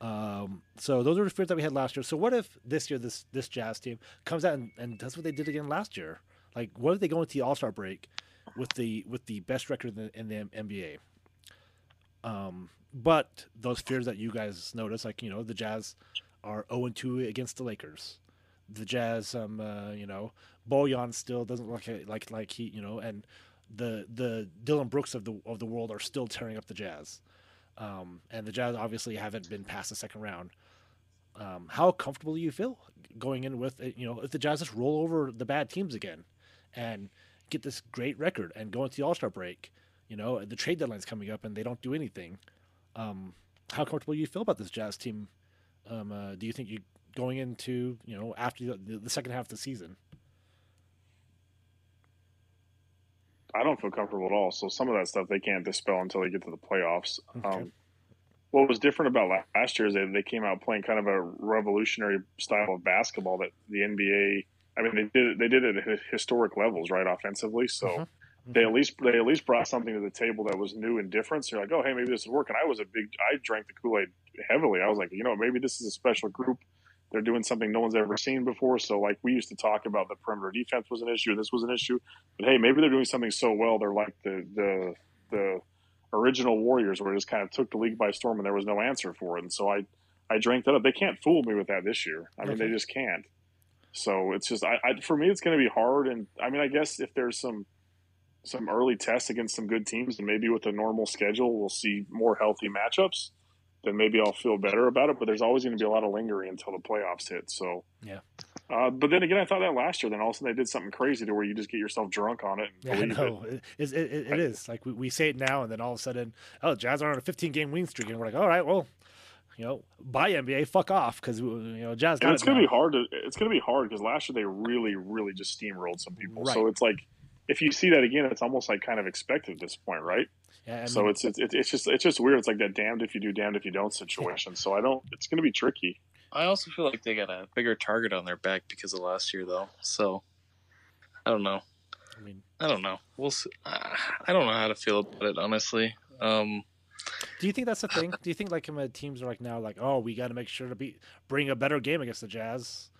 Um, so those are the fears that we had last year. So what if this year this this Jazz team comes out and, and does what they did again last year? Like, what if they go into the All Star break with the with the best record in the, in the NBA? Um, but those fears that you guys notice, like you know, the Jazz are 0 2 against the Lakers. The Jazz, um, uh, you know, Bojan still doesn't look like like he, you know, and the the Dillon Brooks of the of the world are still tearing up the Jazz. Um, and the Jazz obviously haven't been past the second round. Um, how comfortable do you feel going in with it? You know, if the Jazz just roll over the bad teams again and get this great record and go into the All Star break, you know, the trade deadline's coming up and they don't do anything. Um, how comfortable do you feel about this Jazz team? Um, uh, do you think you going into you know after the, the second half of the season? I don't feel comfortable at all. So some of that stuff they can't dispel until they get to the playoffs. Okay. Um, what was different about last year is that they came out playing kind of a revolutionary style of basketball that the NBA. I mean, they did it, they did it at historic levels, right, offensively. So Mhm. they at least they at least brought something to the table that was new and different. So you're like, oh hey, maybe this is working. I was a big I drank the Kool Aid heavily. I was like, you know, maybe this is a special group. They're doing something no one's ever seen before. So like we used to talk about the perimeter defense was an issue, this was an issue, but hey, maybe they're doing something so well. They're like the the the original Warriors, where it just kind of took the league by storm and there was no answer for it. And so I I drank that up. They can't fool me with that this year. I mean, Okay. they just can't. So it's just I, I for me, it's going to be hard. And I mean, I guess if there's some some early tests against some good teams, and maybe with a normal schedule, we'll see more healthy matchups. Then maybe I'll feel better about it. But there's always going to be a lot of lingering until the playoffs hit. So Yeah. Uh, but then again, I thought that last year. Then all of a sudden they did something crazy to where you just get yourself drunk on it. And Yeah, I believe it. know. It, it, it, it is. Like, we, we say it now, and then all of a sudden, oh, Jazz are on a 15 game winning streak. And we're like, all right, well, you know, buy NBA, fuck off. Because, you know, Jazz got And it's it going to now. be hard to it's going to be hard because last year they really really just steamrolled some people. Right. So it's like if you see that again, it's almost like kind of expected at this point, right? Yeah, I so it's, it's it's just it's just weird. It's like that damned if you do, damned if you don't situation. So I don't. It's going to be tricky. I also feel like they got a bigger target on their back because of last year, though. So I don't know. I mean, I don't know. We'll see. Uh, I don't know how to feel about it, honestly. Um, do you think that's the thing? Do you think, like, um, teams are like now, like, oh, we got to make sure to be bring a better game against the Jazz?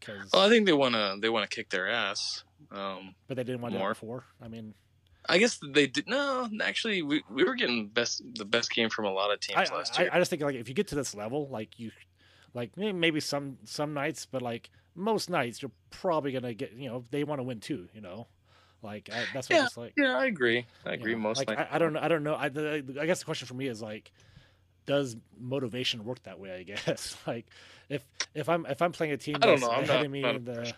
Because, well, I think they want to they want to kick their ass. Um, but they didn't want to do more. it before. I mean, I guess they did. No, actually, we, we were getting best the best game from a lot of teams I, last year. I just think like if you get to this level, like you, like maybe some some nights, but like most nights, you're probably gonna get. You know, they want to win too. You know, like I, that's what Yeah, it's like. yeah, I agree. I you agree. know? Most like nights. I, I don't know. I don't know. I, the, I guess the question for me is like, does motivation work that way? I guess *laughs* like if if I'm if I'm playing a team I don't that's know. I'm not, me not the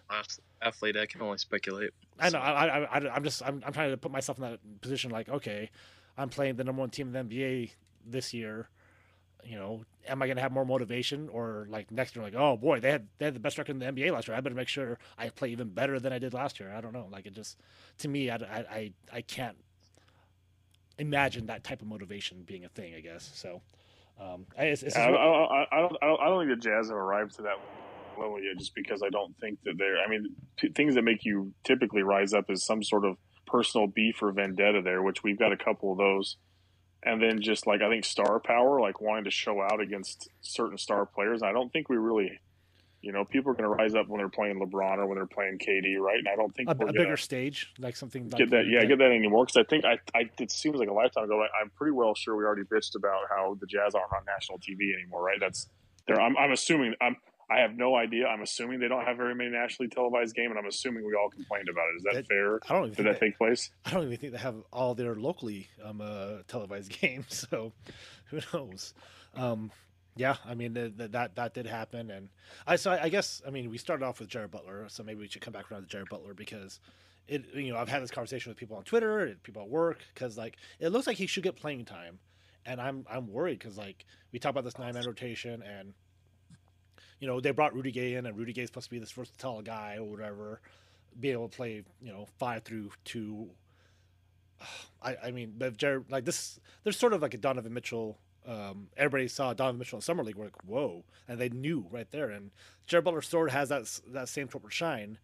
athlete. I can only speculate. I know. I, I, I, I'm just. I'm, I'm trying to put myself in that position. Like, okay, I'm playing the number one team in the NBA this year. You know, am I going to have more motivation, or like next year, like, oh boy, they had they had the best record in the NBA last year. I better make sure I play even better than I did last year. I don't know. Like, it just to me, I, I, I, I can't imagine that type of motivation being a thing. I guess so. Um, I- it's, it's I, I, I, don't I don't I don't think the Jazz have arrived to that level yet. Just because I don't think that they're. I mean, t- things that make you typically rise up is some sort of personal beef or vendetta there, which we've got a couple of those. And then just like I think star power, like wanting to show out against certain star players. I don't think we really, you know, people are going to rise up when they're playing LeBron or when they're playing KD, right? And I don't think a, a bigger stage, like something like get that. Yeah, get that anymore because I think I, I it seems like a lifetime ago. I, I'm pretty well sure we already bitched about how the Jazz aren't on national TV anymore, right? That's there. I'm, I'm assuming I'm. I have no idea. I'm assuming they don't have very many nationally televised games, and I'm assuming we all complained about it. Is that It- fair? I don't even Did think that take place? I don't even think they have all their locally um, uh, televised *laughs* games. So who knows? Um, yeah, I mean th- th- that that did happen, and I so I, I guess I mean we started off with Jared Butler, so maybe we should come back around to Jared Butler because it you know I've had this conversation with people on Twitter and people at work because like it looks like he should get playing time, and I'm I'm worried because like we talk about this nine man rotation and. You know, they brought Rudy Gay in, and Rudy Gay's supposed to be this versatile guy or whatever, be able to play, you know, five through two *sighs* I, I mean, but Jared, like this, there's sort of like a Donovan Mitchell. Um, everybody saw Donovan Mitchell in summer league. We're like, whoa, and they knew right there. And Jared Butler sort has that that same sort of shine.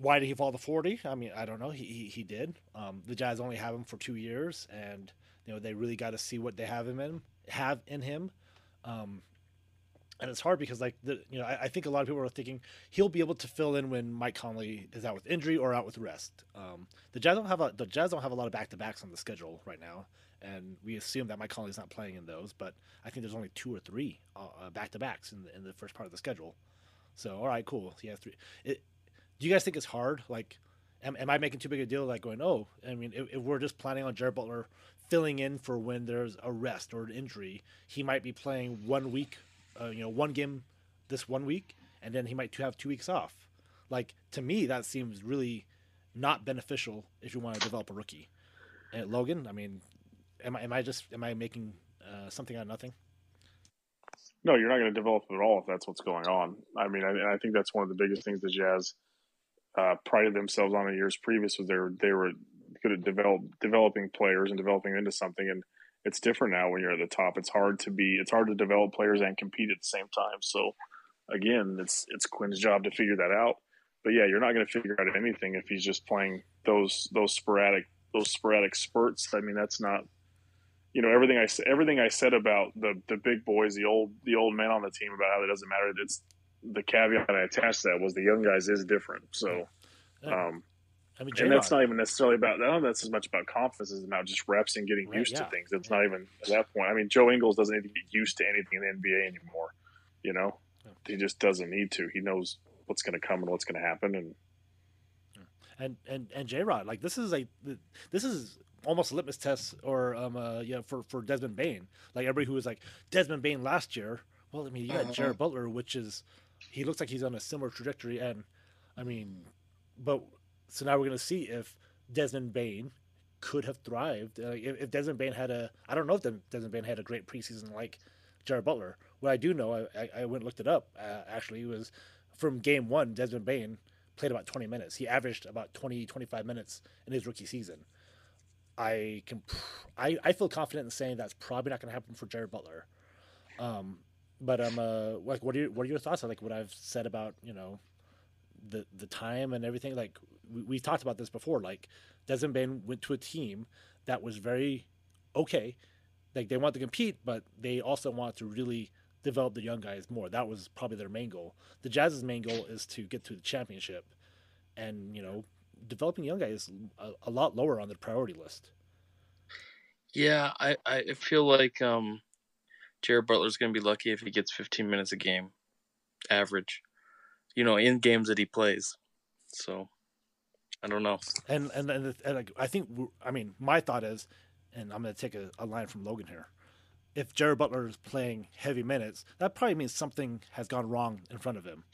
Why did he fall to forty? I mean, I don't know. He he, he did. Um, the Jazz only have him for two years, and you know they really got to see what they have him in have in him. Um, and it's hard because like the you know I, I think a lot of people are thinking he'll be able to fill in when Mike Conley is out with injury or out with rest. Um, the Jazz don't have a the Jazz don't have a lot of back to backs on the schedule right now, and we assume that Mike Conley's not playing in those. But I think there's only two or three back to backs in the, first part of the schedule. So all right, cool. He has three. It, do you guys think it's hard? Like, am, am I making too big a deal? Like going, oh, I mean, if, if we're just planning on Jared Butler filling in for when there's a rest or an injury, he might be playing one week, uh, you know, one game this one week, and then he might have two weeks off. Like to me, that seems really not beneficial if you want to develop a rookie. And Logan, I mean, am I am I just am I making uh, something out of nothing? No, you're not going to develop at all if that's what's going on. I mean, I, I think that's one of the biggest things the Jazz uh, prided themselves on in years previous was they were they were good at develop developing players and developing into something. And it's different now when you're at the top. It's hard to be it's hard to develop players and compete at the same time. So again, it's it's Quinn's job to figure that out. but yeah, you're not going to figure out anything if he's just playing those those sporadic those sporadic spurts. I mean, that's not you know everything I everything I said about the the big boys, the old the old men on the team about how it doesn't matter. It's the caveat I attached to that was the young guys is different. So, um, I mean, and that's not even necessarily about. I that's as much about confidence as about just reps and getting Right, used yeah. to things. It's not even at that point. I mean, Joe Ingles doesn't need to get used to anything in the NBA anymore. You know, Yeah. he just doesn't need to. He knows what's going to come and what's going to happen, and and and and J Rod, like this is a this is almost a litmus test, or um, uh, yeah, for for Desmond Bane. Like everybody who was like Desmond Bane last year. Well, I mean, you got Mhm. Jared Butler, which is he looks like he's on a similar trajectory, and I mean, but so now we're gonna see if Desmond Bane could have thrived. Uh, if, if Desmond Bane had a, I don't know if Desmond Bane had a great preseason like Jared Butler. What I do know, I, I, I went and looked it up. Uh, actually, was from game one, Desmond Bane played about 20 minutes. He averaged about 20, 25 minutes in his rookie season. I can, I, I feel confident in saying that's probably not going to happen for Jared Butler. Um, but um, uh, like, what are your, what are your thoughts on like what I've said about you know, the the time and everything? Like we, we talked about this before. Like Desmond Bane went to a team that was very okay. Like they want to compete, but they also want to really develop the young guys more. That was probably their main goal. The Jazz's main goal is to get to the championship, and you know, developing young guys is a, a lot lower on the priority list. Yeah, I, I feel like um, Jared Butler's going to be lucky if he gets 15 minutes a game, average. You know, in games that he plays. So, I don't know. And and and, and I think I mean my thought is, and I'm going to take a, a line from Logan here. If Jared Butler is playing heavy minutes, that probably means something has gone wrong in front of him.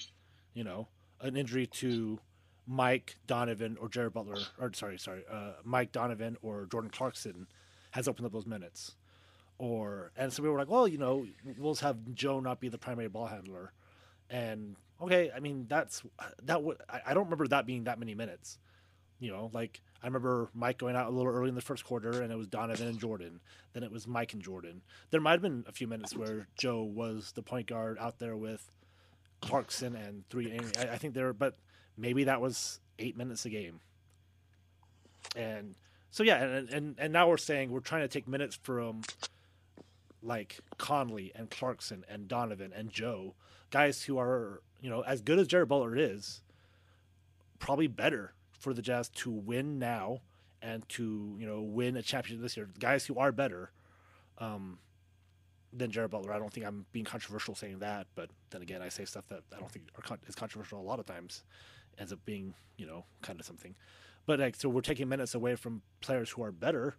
You know, an injury to Mike Donovan or Jared Butler, or sorry, sorry, uh, Mike Donovan or Jordan Clarkson has opened up those minutes. Or and so we were like, well, you know, we'll just have Joe not be the primary ball handler, and okay, I mean that's that would I, I don't remember that being that many minutes. You know, like I remember Mike going out a little early in the first quarter, and it was Donovan and Jordan. Then it was Mike and Jordan. There might have been a few minutes where Joe was the point guard out there with Clarkson and three. I, I think there, but maybe that was eight minutes a game. And so yeah, and and and now we're saying we're trying to take minutes from like Conley and Clarkson and Donovan and Joe, guys who are you know as good as Jared Butler is, probably better for the Jazz to win now and to you know win a championship this year. Guys who are better um, than Jared Butler. I don't think I'm being controversial saying that, but then again, I say stuff that I don't think con- is controversial a lot of times. Ends up being you know kind of something. But like so, we're taking minutes away from players who are better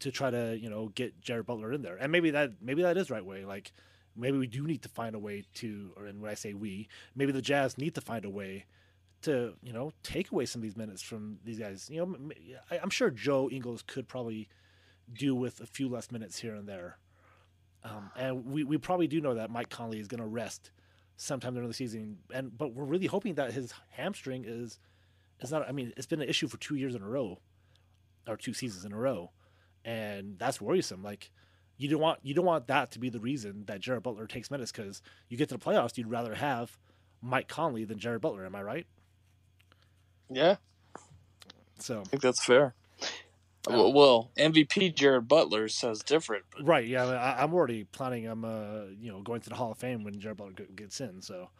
to try to you know get Jared Butler in there, and maybe that maybe that is right way. Like maybe we do need to find a way to, or and when I say we, maybe the Jazz need to find a way to you know take away some of these minutes from these guys. You know, I, am sure Joe Ingles could probably do with a few less minutes here and there, um, and we, we probably do know that Mike Conley is going to rest sometime during the season, and but we're really hoping that his hamstring is is not. I mean, it's been an issue for two years in a row, or two seasons in a row, and that's worrisome. Like. You don't want you don't want that to be the reason that Jared Butler takes minutes because you get to the playoffs, you'd rather have Mike Conley than Jared Butler. Am I right? Yeah, So I think that's fair. Well, well, MVP Jared Butler says different. But right, yeah, I, I'm already planning. I'm uh, you know, going to the Hall of Fame when Jared Butler gets in. So,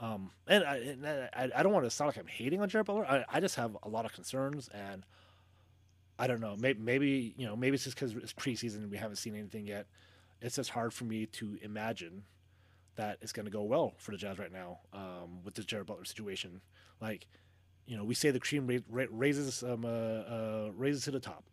um, and I, and I, I don't want to sound like I'm hating on Jared Butler. I, I just have a lot of concerns, and I don't know. Maybe, maybe you know, maybe it's just because it's preseason and we haven't seen anything yet. It's just hard for me to imagine that it's going to go well for the Jazz right now um, with this Jared Butler situation. Like, you know, we say the cream ra- ra- raises um, uh, uh, raises to the top.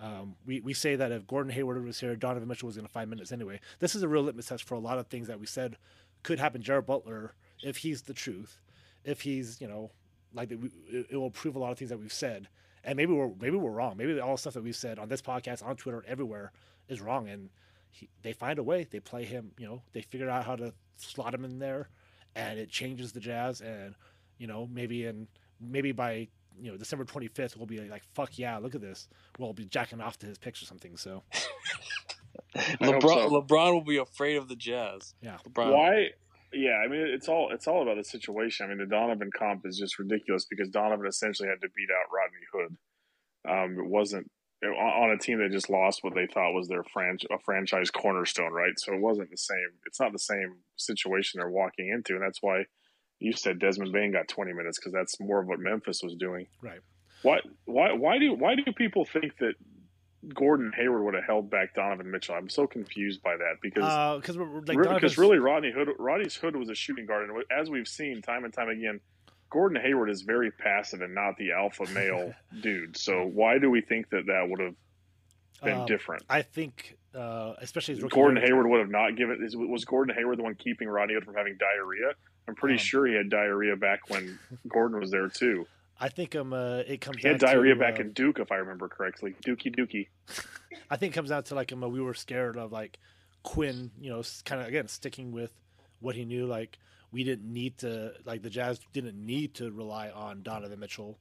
Um, we, we say that if Gordon Hayward was here, Donovan Mitchell was going to five minutes anyway. This is a real litmus test for a lot of things that we said could happen. Jared Butler, if he's the truth, if he's you know like it will prove a lot of things that we've said, and maybe we're maybe we're wrong. Maybe all the stuff that we've said on this podcast, on Twitter, everywhere is wrong, and he, they find a way. They play him. You know, they figure out how to slot him in there, and it changes the Jazz. And you know, maybe in maybe by you know December 25th, we'll be like, fuck yeah, look at this. We'll be jacking off to his pics or something. So *laughs* LeBron, so. LeBron will be afraid of the Jazz. Yeah. LeBron. Why? Yeah, I mean it's all it's all about the situation. I mean the Donovan comp is just ridiculous because Donovan essentially had to beat out Rodney Hood. Um, it wasn't on a team that just lost what they thought was their franch- a franchise cornerstone, right? So it wasn't the same. It's not the same situation they're walking into, and that's why you said Desmond Bane got 20 minutes because that's more of what Memphis was doing. Right. Why? Why? Why do? Why do people think that Gordon Hayward would have held back Donovan Mitchell? I'm so confused by that because because uh, like because Donovan's- really Rodney Hood Rodney's Hood was a shooting guard, and as we've seen time and time again, Gordon Hayward is very passive and not the alpha male *laughs* dude. So why do we think that that would have been Um, different? I think, uh, especially Gordon Hayward would have not given. Is, was Gordon Hayward the one keeping Rodney Hood from having diarrhea? I'm pretty Um, sure he had diarrhea back when *laughs* Gordon was there too. I think um, uh, it comes. He had diarrhea to, back uh, in Duke, if I remember correctly. Dookie Dookie. *laughs* I think it comes down to like um, uh, we were scared of like Quinn, you know, kind of again sticking with what he knew. Like we didn't need to, like the Jazz didn't need to rely on Donovan Mitchell.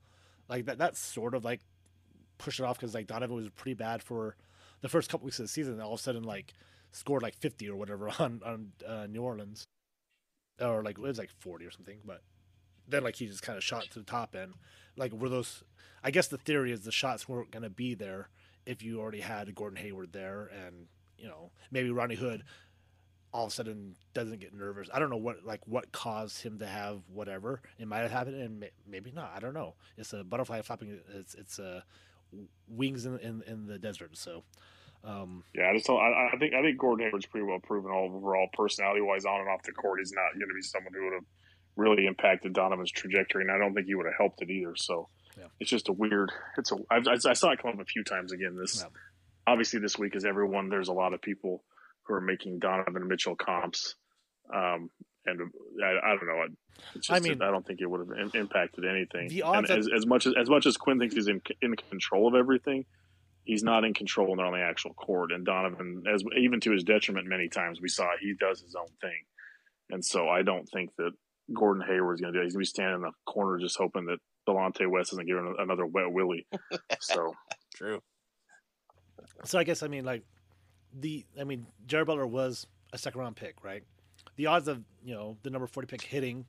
Like that, that's sort of like push it off because like Donovan was pretty bad for the first couple weeks of the season. And all of a sudden, like scored like fifty or whatever *laughs* on on uh, New Orleans, or like it was like forty or something. But then like he just kind of shot to the top end. Like were those? I guess the theory is the shots weren't going to be there if you already had Gordon Hayward there, and you know maybe Ronnie Hood all of a sudden doesn't get nervous. I don't know what like what caused him to have whatever. It might have happened, and may, maybe not. I don't know. It's a butterfly flapping. It's it's uh, a wings in, in in the desert. So um, Yeah, I just don't. I, I think I think Gordon Hayward's pretty well proven overall, personality wise, on and off the court. He's not going to be someone who would have really impacted Donovan's trajectory, and I don't think he would have helped it either. So Yeah. it's just a weird. It's a. I, I saw it come up a few times again. This Yeah. obviously this week is everyone. There's a lot of people who are making Donovan Mitchell comps, um, and I, I don't know. It's just, I mean- I don't think it would have im- impacted anything. The and odds of- as, as much as as much as Quinn thinks he's in in control of everything, he's not in control on the actual court. And Donovan, as even to his detriment, many times we saw he does his own thing. And so I don't think that Gordon Hayward's going to do. it. He's going to be standing in the corner just hoping that Delonte West isn't giving another wet willy. *laughs* So True. So I guess I mean like the I mean Jared Butler was a second round pick, right? The odds of you know the number forty pick hitting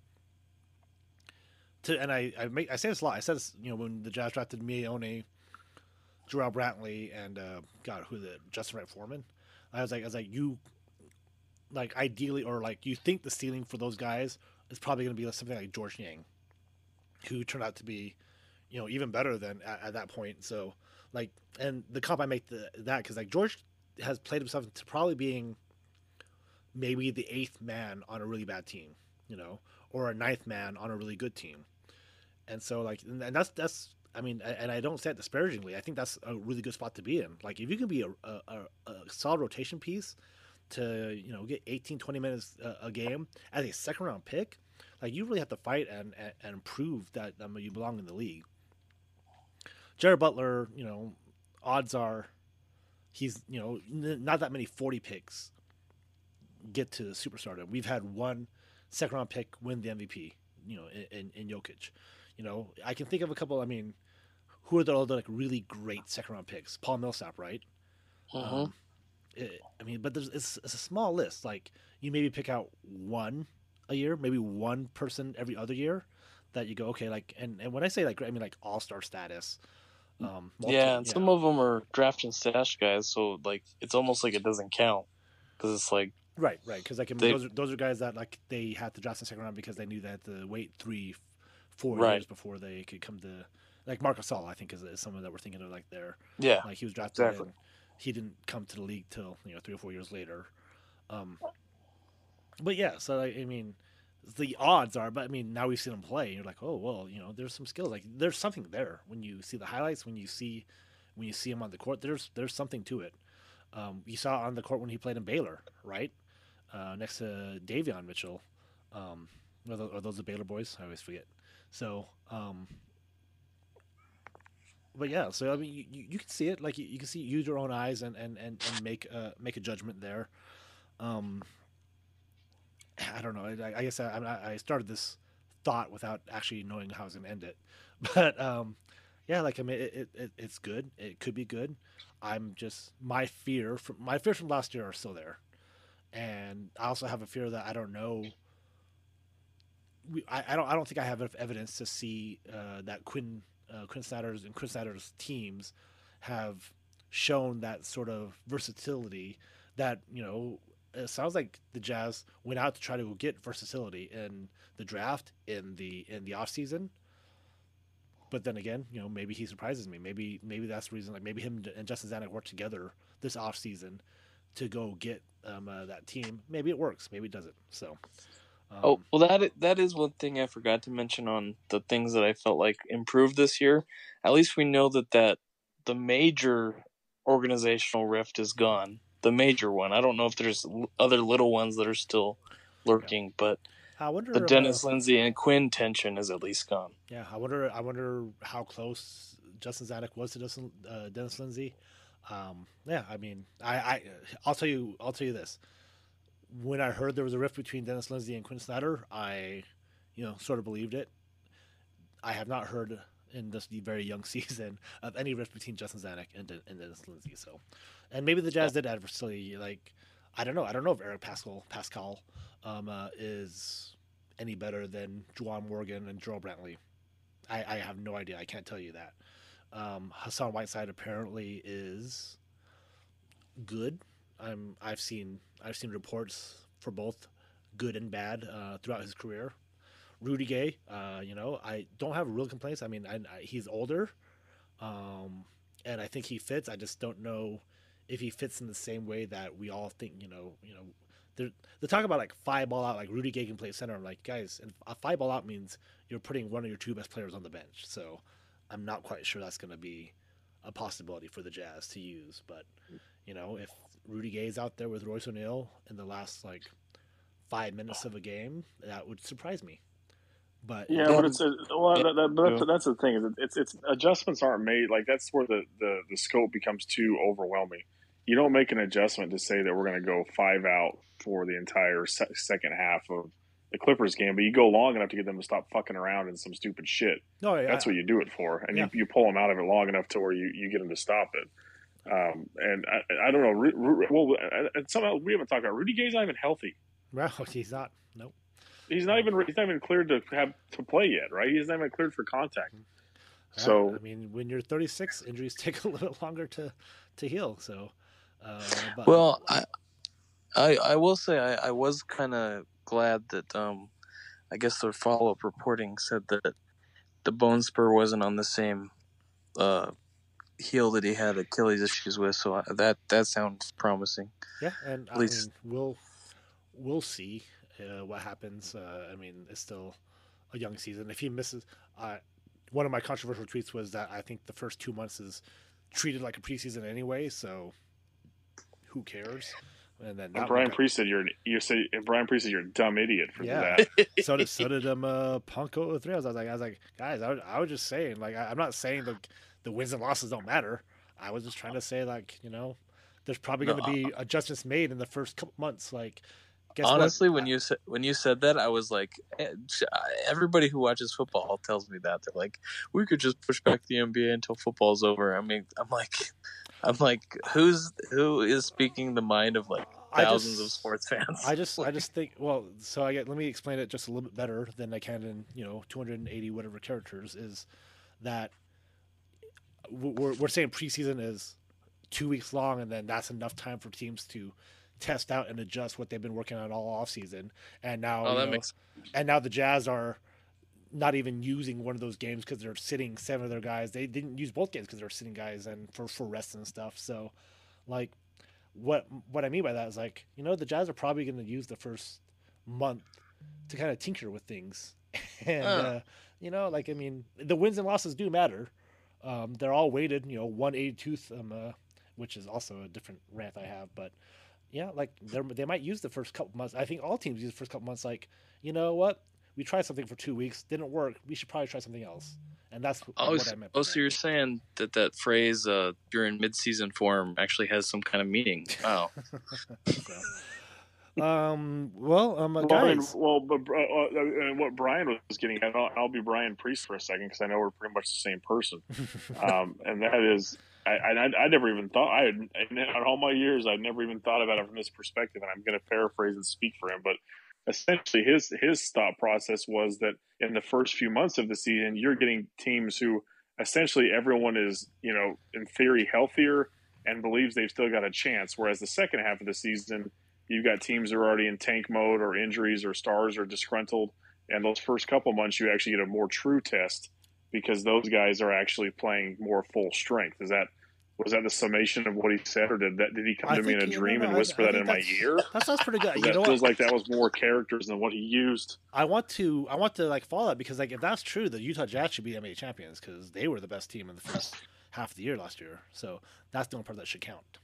to and I I make I say this a lot. I said this you know when the Jazz drafted Miye Oni, Jarrell Brantley, and uh, God who the Justin Wright Foreman. I was like I was like you like ideally or like you think the ceiling for those guys is probably going to be something like Georges Niang, who turned out to be you know even better than at, at that point. So like and the comp I make the, that because like George has played himself to probably being maybe the eighth man on a really bad team, you know, or a ninth man on a really good team, and so like and that's that's I mean and I don't say it disparagingly. I think that's a really good spot to be in. Like if you can be a a, a, solid rotation piece to you know get 18 20 minutes a, game as a second round pick like you really have to fight and and, and prove that um, you belong in the league Jared Butler, you know, odds are he's, you know, not that many 40 picks get to superstardom. We've had one second round pick win the MVP, you know, in, in, in Jokic. You know, I can think of a couple, I mean, who are the other like really great second round picks? Paul Millsap, right? Um, it- I mean, but there's it's, it's a small list. Like you maybe pick out one a year, maybe one person every other year that you go okay. Like and, and when I say like I mean like all star status. Um, multi- yeah, and some of them are draft and stash guys, so like it's almost like it doesn't count because it's like right, right, because like I mean, They- those are those are guys that like they had to draft in the second round because they knew they had to wait three, four Right. years before they could come to like Marcus Gasol. I think is, is someone that we're thinking of like there. yeah, Like he was drafted, Exactly. and he didn't come to the league till you know three or four years later. Um, but yeah, so like, I mean, the odds are, but I mean, now we've seen him play, and you're like, oh well, you know, there's some skills. Like there's something there when you see the highlights, when you see when you see him on the court. There's there's something to it. Um, you saw on the court when he played in Baylor, right, uh, next to Davion Mitchell. Um, are those, are those the Baylor boys? I always forget. So, um, but yeah, so I mean, you, you, can see it, like you, you can see, use your own eyes and and and, and make uh, make a judgment there. Um, I don't know. I, I guess I, I started this thought without actually knowing how I was going to end it, *laughs* but um, yeah, like I mean, it, it, it it's good. It could be good. I'm just my fear from my fears from last year are still there, and I also have a fear that I don't know I, I don't I don't think I have enough evidence to see uh, that Quinn uh, Quinn Snyder's and Chris Snyder's teams have shown that sort of versatility that you know it sounds like the Jazz went out to try to get versatility in the draft in the in the off season. But then again, you know, maybe he surprises me. Maybe maybe that's the reason. Like maybe him and Justin Zanik work together this off season to go get um, uh, that team. Maybe it works. Maybe it doesn't. So. Um, oh well, that that is one thing I forgot to mention on the things that I felt like improved this year. At least we know that that the major organizational rift is gone. The major one. I don't know if there's other little ones that are still lurking, yeah. but I wonder the Dennis Lindsey and Quinn tension is at least gone. Yeah, I wonder. I wonder how close Justin Zanik was to Justin, uh, Dennis Lindsey. Um, yeah, I mean, I, I, I'll tell you, I'll tell you this. When I heard there was a rift between Dennis Lindsey and Quinn Snyder, I, you know, sort of believed it. I have not heard in this very young *laughs* season of any rift between Justin Zanik and, and Dennis Lindsey. So, and maybe the Jazz did adversely. Like, I don't know. I don't know if Eric Paschall Paschall um, uh, is any better than Juwan Morgan and Joel Brantley. I, I, have no idea. I can't tell you that. Um, Hassan Whiteside apparently is good. I'm I've seen I've seen reports for both good and bad uh, throughout his career. Rudy Gay, uh, you know, I don't have real complaints. I mean, I, I, he's older, um, and I think he fits. I just don't know if he fits in the same way that we all think. You know, you know, they talk about like five ball out, like Rudy Gay can play center. I'm like, guys, a five ball out means you're putting one of your two best players on the bench. So I'm not quite sure that's going to be a possibility for the Jazz to use. But you know, if Rudy Gay's out there with Royce O'Neale in the last like five minutes of a game, that would surprise me. But yeah, but it's a, well, that, that, but that's, that's the thing is it's it's adjustments aren't made like that's where the, the the scope becomes too overwhelming. You don't make an adjustment to say that we're going to go five out for the entire se- second half of the Clippers game, but you go long enough to get them to stop fucking around in some stupid shit. No, yeah, that's what you do it for, and yeah. you, you pull them out of it long enough to where you, you get them to stop it. Um, and I, I don't know. Well, and somehow we haven't talked about Rudy Gay's not even healthy. Well, *laughs* he's not. Nope. He's not even he's not even cleared to have to play yet, right? He's not even cleared for contact. Yeah, so I mean, when you're 36, injuries *laughs* take a little longer to to heal. So, uh, but, well, I, I I will say I, I was kind of glad that um, I guess the follow up reporting said that the bone spur wasn't on the same uh, heel that he had Achilles issues with. So I, that that sounds promising. Yeah, and At I least mean, we'll we'll see uh, what happens. Uh, I mean, it's still a young season. If he misses, uh, one of my controversial tweets was that I think the first two months is treated like a preseason anyway. So who cares? And then and Brian Priest said you're you say Brian Priest said you're a dumb idiot for yeah. that. *laughs* *laughs* so did so did um uh, Punk three. I was like I was like guys I was, I was just saying like I, am not saying the the wins and losses don't matter. I was just trying to say like you know there's probably going to no, be adjustments made in the first couple months like Honestly, what? when you said when you said that, I was like, eh, everybody who watches football tells me that they're like, we could just push back the NBA until football's over. I mean, I'm like, I'm like, who's who is speaking the mind of like thousands just, of sports fans? I just, *laughs* I just think, well, so I get. Let me explain it just a little bit better than I can in you know 280 whatever characters. Is that we're we're saying preseason is two weeks long, and then that's enough time for teams to test out and adjust what they've been working on all offseason. And now, oh, that know, makes... and now the Jazz are not even using one of those games because they're sitting seven of their guys. They didn't use both games because they're sitting guys and for for rest and stuff. So, like, what what I mean by that is like you know the Jazz are probably going to use the first month to kind of tinker with things, *laughs* and uh. Uh, you know, like I mean, the wins and losses do matter. Um, they're all weighted, you know, one eighty tooth, um, uh, which is also a different rant I have, but yeah, like they they might use the first couple months. I think all teams use the first couple months. Like, you know what? We tried something for two weeks, didn't work. We should probably try something else. And that's oh, what I meant. Oh, so you're saying that that phrase uh, "you're in mid-season form" actually has some kind of meaning? *laughs* Wow. so, um. Well, um, uh, guys. Well, but uh, uh, what Brian was getting at, I'll, I'll be Brian Priest for a second because I know we're pretty much the same person. *laughs* um, and that is I, I, I never even thought I had in all my years I've never even thought about it from this perspective, and I'm going to paraphrase and speak for him. But essentially his his thought process was that in the first few months of the season, you're getting teams who essentially everyone is you know in theory healthier and believes they've still got a chance. Whereas the second half of the season, you've got teams that are already in tank mode or injuries or stars are disgruntled. And those first couple months, you actually get a more true test because those guys are actually playing more full strength. Is that was that the summation of what he said, or did that did he come I to me in a think, you know, dream no, and whisper I that in my ear? That sounds pretty good. You that feels like that was more characters than what he used. I want to I want to like follow that because like if that's true, the Utah Jazz should be NBA champions because they were the best team in the first half of the year last year. So that's the only part that should count.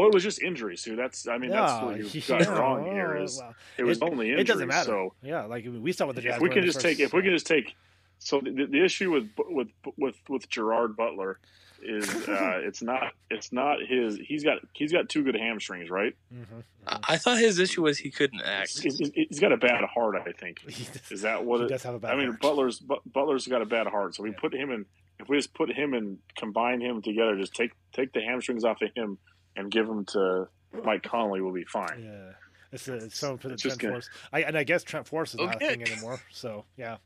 Well, it was just injuries, too. That's I mean that's what you yeah, *laughs* got wrong here. well, Is well, it was it- only injuries. It doesn't matter. So yeah, like we saw with the Jazz. if we can just first- take if we can just take so the, the issue with with with with Gerard Butler is *laughs* uh, it's not it's not his he's got he's got two good hamstrings right Mhm, I. I thought his issue was he couldn't act. he's, he's- he's got a bad heart I think *laughs* He does- is that what he it, does have a bad I mean heart. Butler's Bu- Butler's got a bad heart so we Yeah. put him in if we just put him and combine him together just take take the hamstrings off of him and give him to Mike Conley will be fine Yeah, it's, a, it's someone for the It's Trent gonna- Force. I and I guess Trent Force is not a thing anymore. So yeah.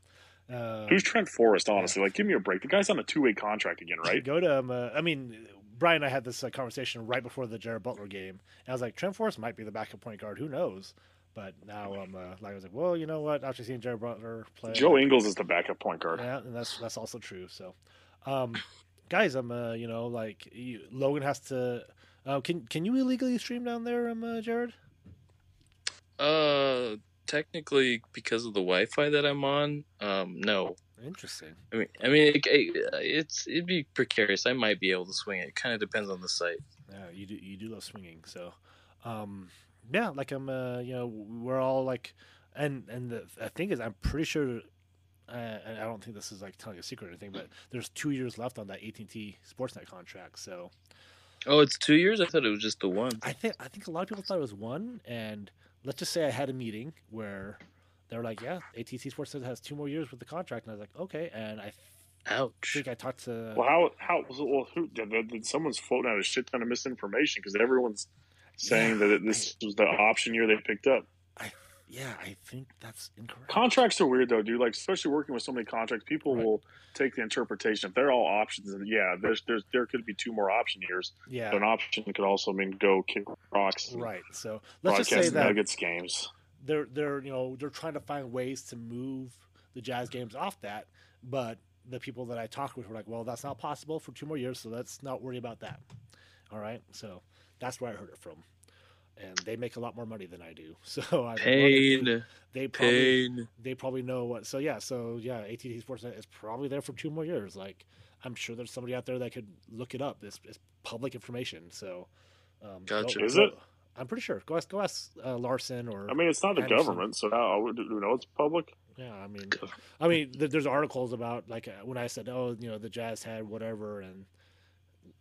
Uh, who's Trent Forrest honestly like give me a break the guy's on a two way contract again right Go to um, uh, I mean, Brian and I had this uh, conversation right before the Jared Butler game. And I was like, Trent Forrest might be the backup point guard. Who knows? But now I'm uh, like, I was like, well, you know what? After seeing Jared Butler play, Joe Ingles is the backup point guard yeah, and that's that's also true. So, um, guys, I'm uh, you know, like you, Logan has to. Uh, can can you illegally stream down there, um, uh, Jared? Uh, technically, because of the Wi-Fi that I'm on, um, no. Interesting. I mean, I mean, it, it- it's it'd be precarious. I might be able to swing it. It Kind of depends on the site. Yeah, you do you do love swinging. So, um, yeah, like I'm, uh, you know, we're all like, and and the, the thing is, I'm pretty sure, uh, and I don't think this is like telling a secret or anything, but there's two years left on that AT&T Sportsnet contract. So Oh, it's two years. I thought it was just the one. I think I think a lot of people thought it was one, and let's just say I had a meeting where they were like, yeah, AT&T Sportsnet has two more years with the contract, and I was like, okay, and I Ouch. think I talked to. Well, how how was it? well who did, did, did someone's floating out a shit ton of misinformation because everyone's saying Yeah, that it, this was the option year they picked up. Yeah, I think that's incorrect. Contracts are weird though, dude. Like especially working with so many contracts, people Right. will take the interpretation if they're all options. And yeah, there's there's there could be two more option years. yeah, But an option could also mean go kick rocks. right. So let's just say that Nuggets games. they're they're you know they're trying to find ways to move the Jazz games off that, but the people that I talked with were like, well, that's not possible for two more years, so let's not worry about that. All right, so that's where I heard it from, and they make a lot more money than I do, *laughs* so I was Pain. they, they probably Pain. they probably know what. So yeah, so yeah, ATT Sportsnet is probably there for two more years. Like I'm sure there's somebody out there that could look it up. It's, it's public information, so um, go- Gotcha. Is go- it? I'm pretty sure. Go ask, go ask uh, Larson or I mean, it's not the Anderson. government, so how do you know it's public? Yeah, I mean, I mean, there's articles about like uh, when I said, oh, you know, the Jazz had whatever, and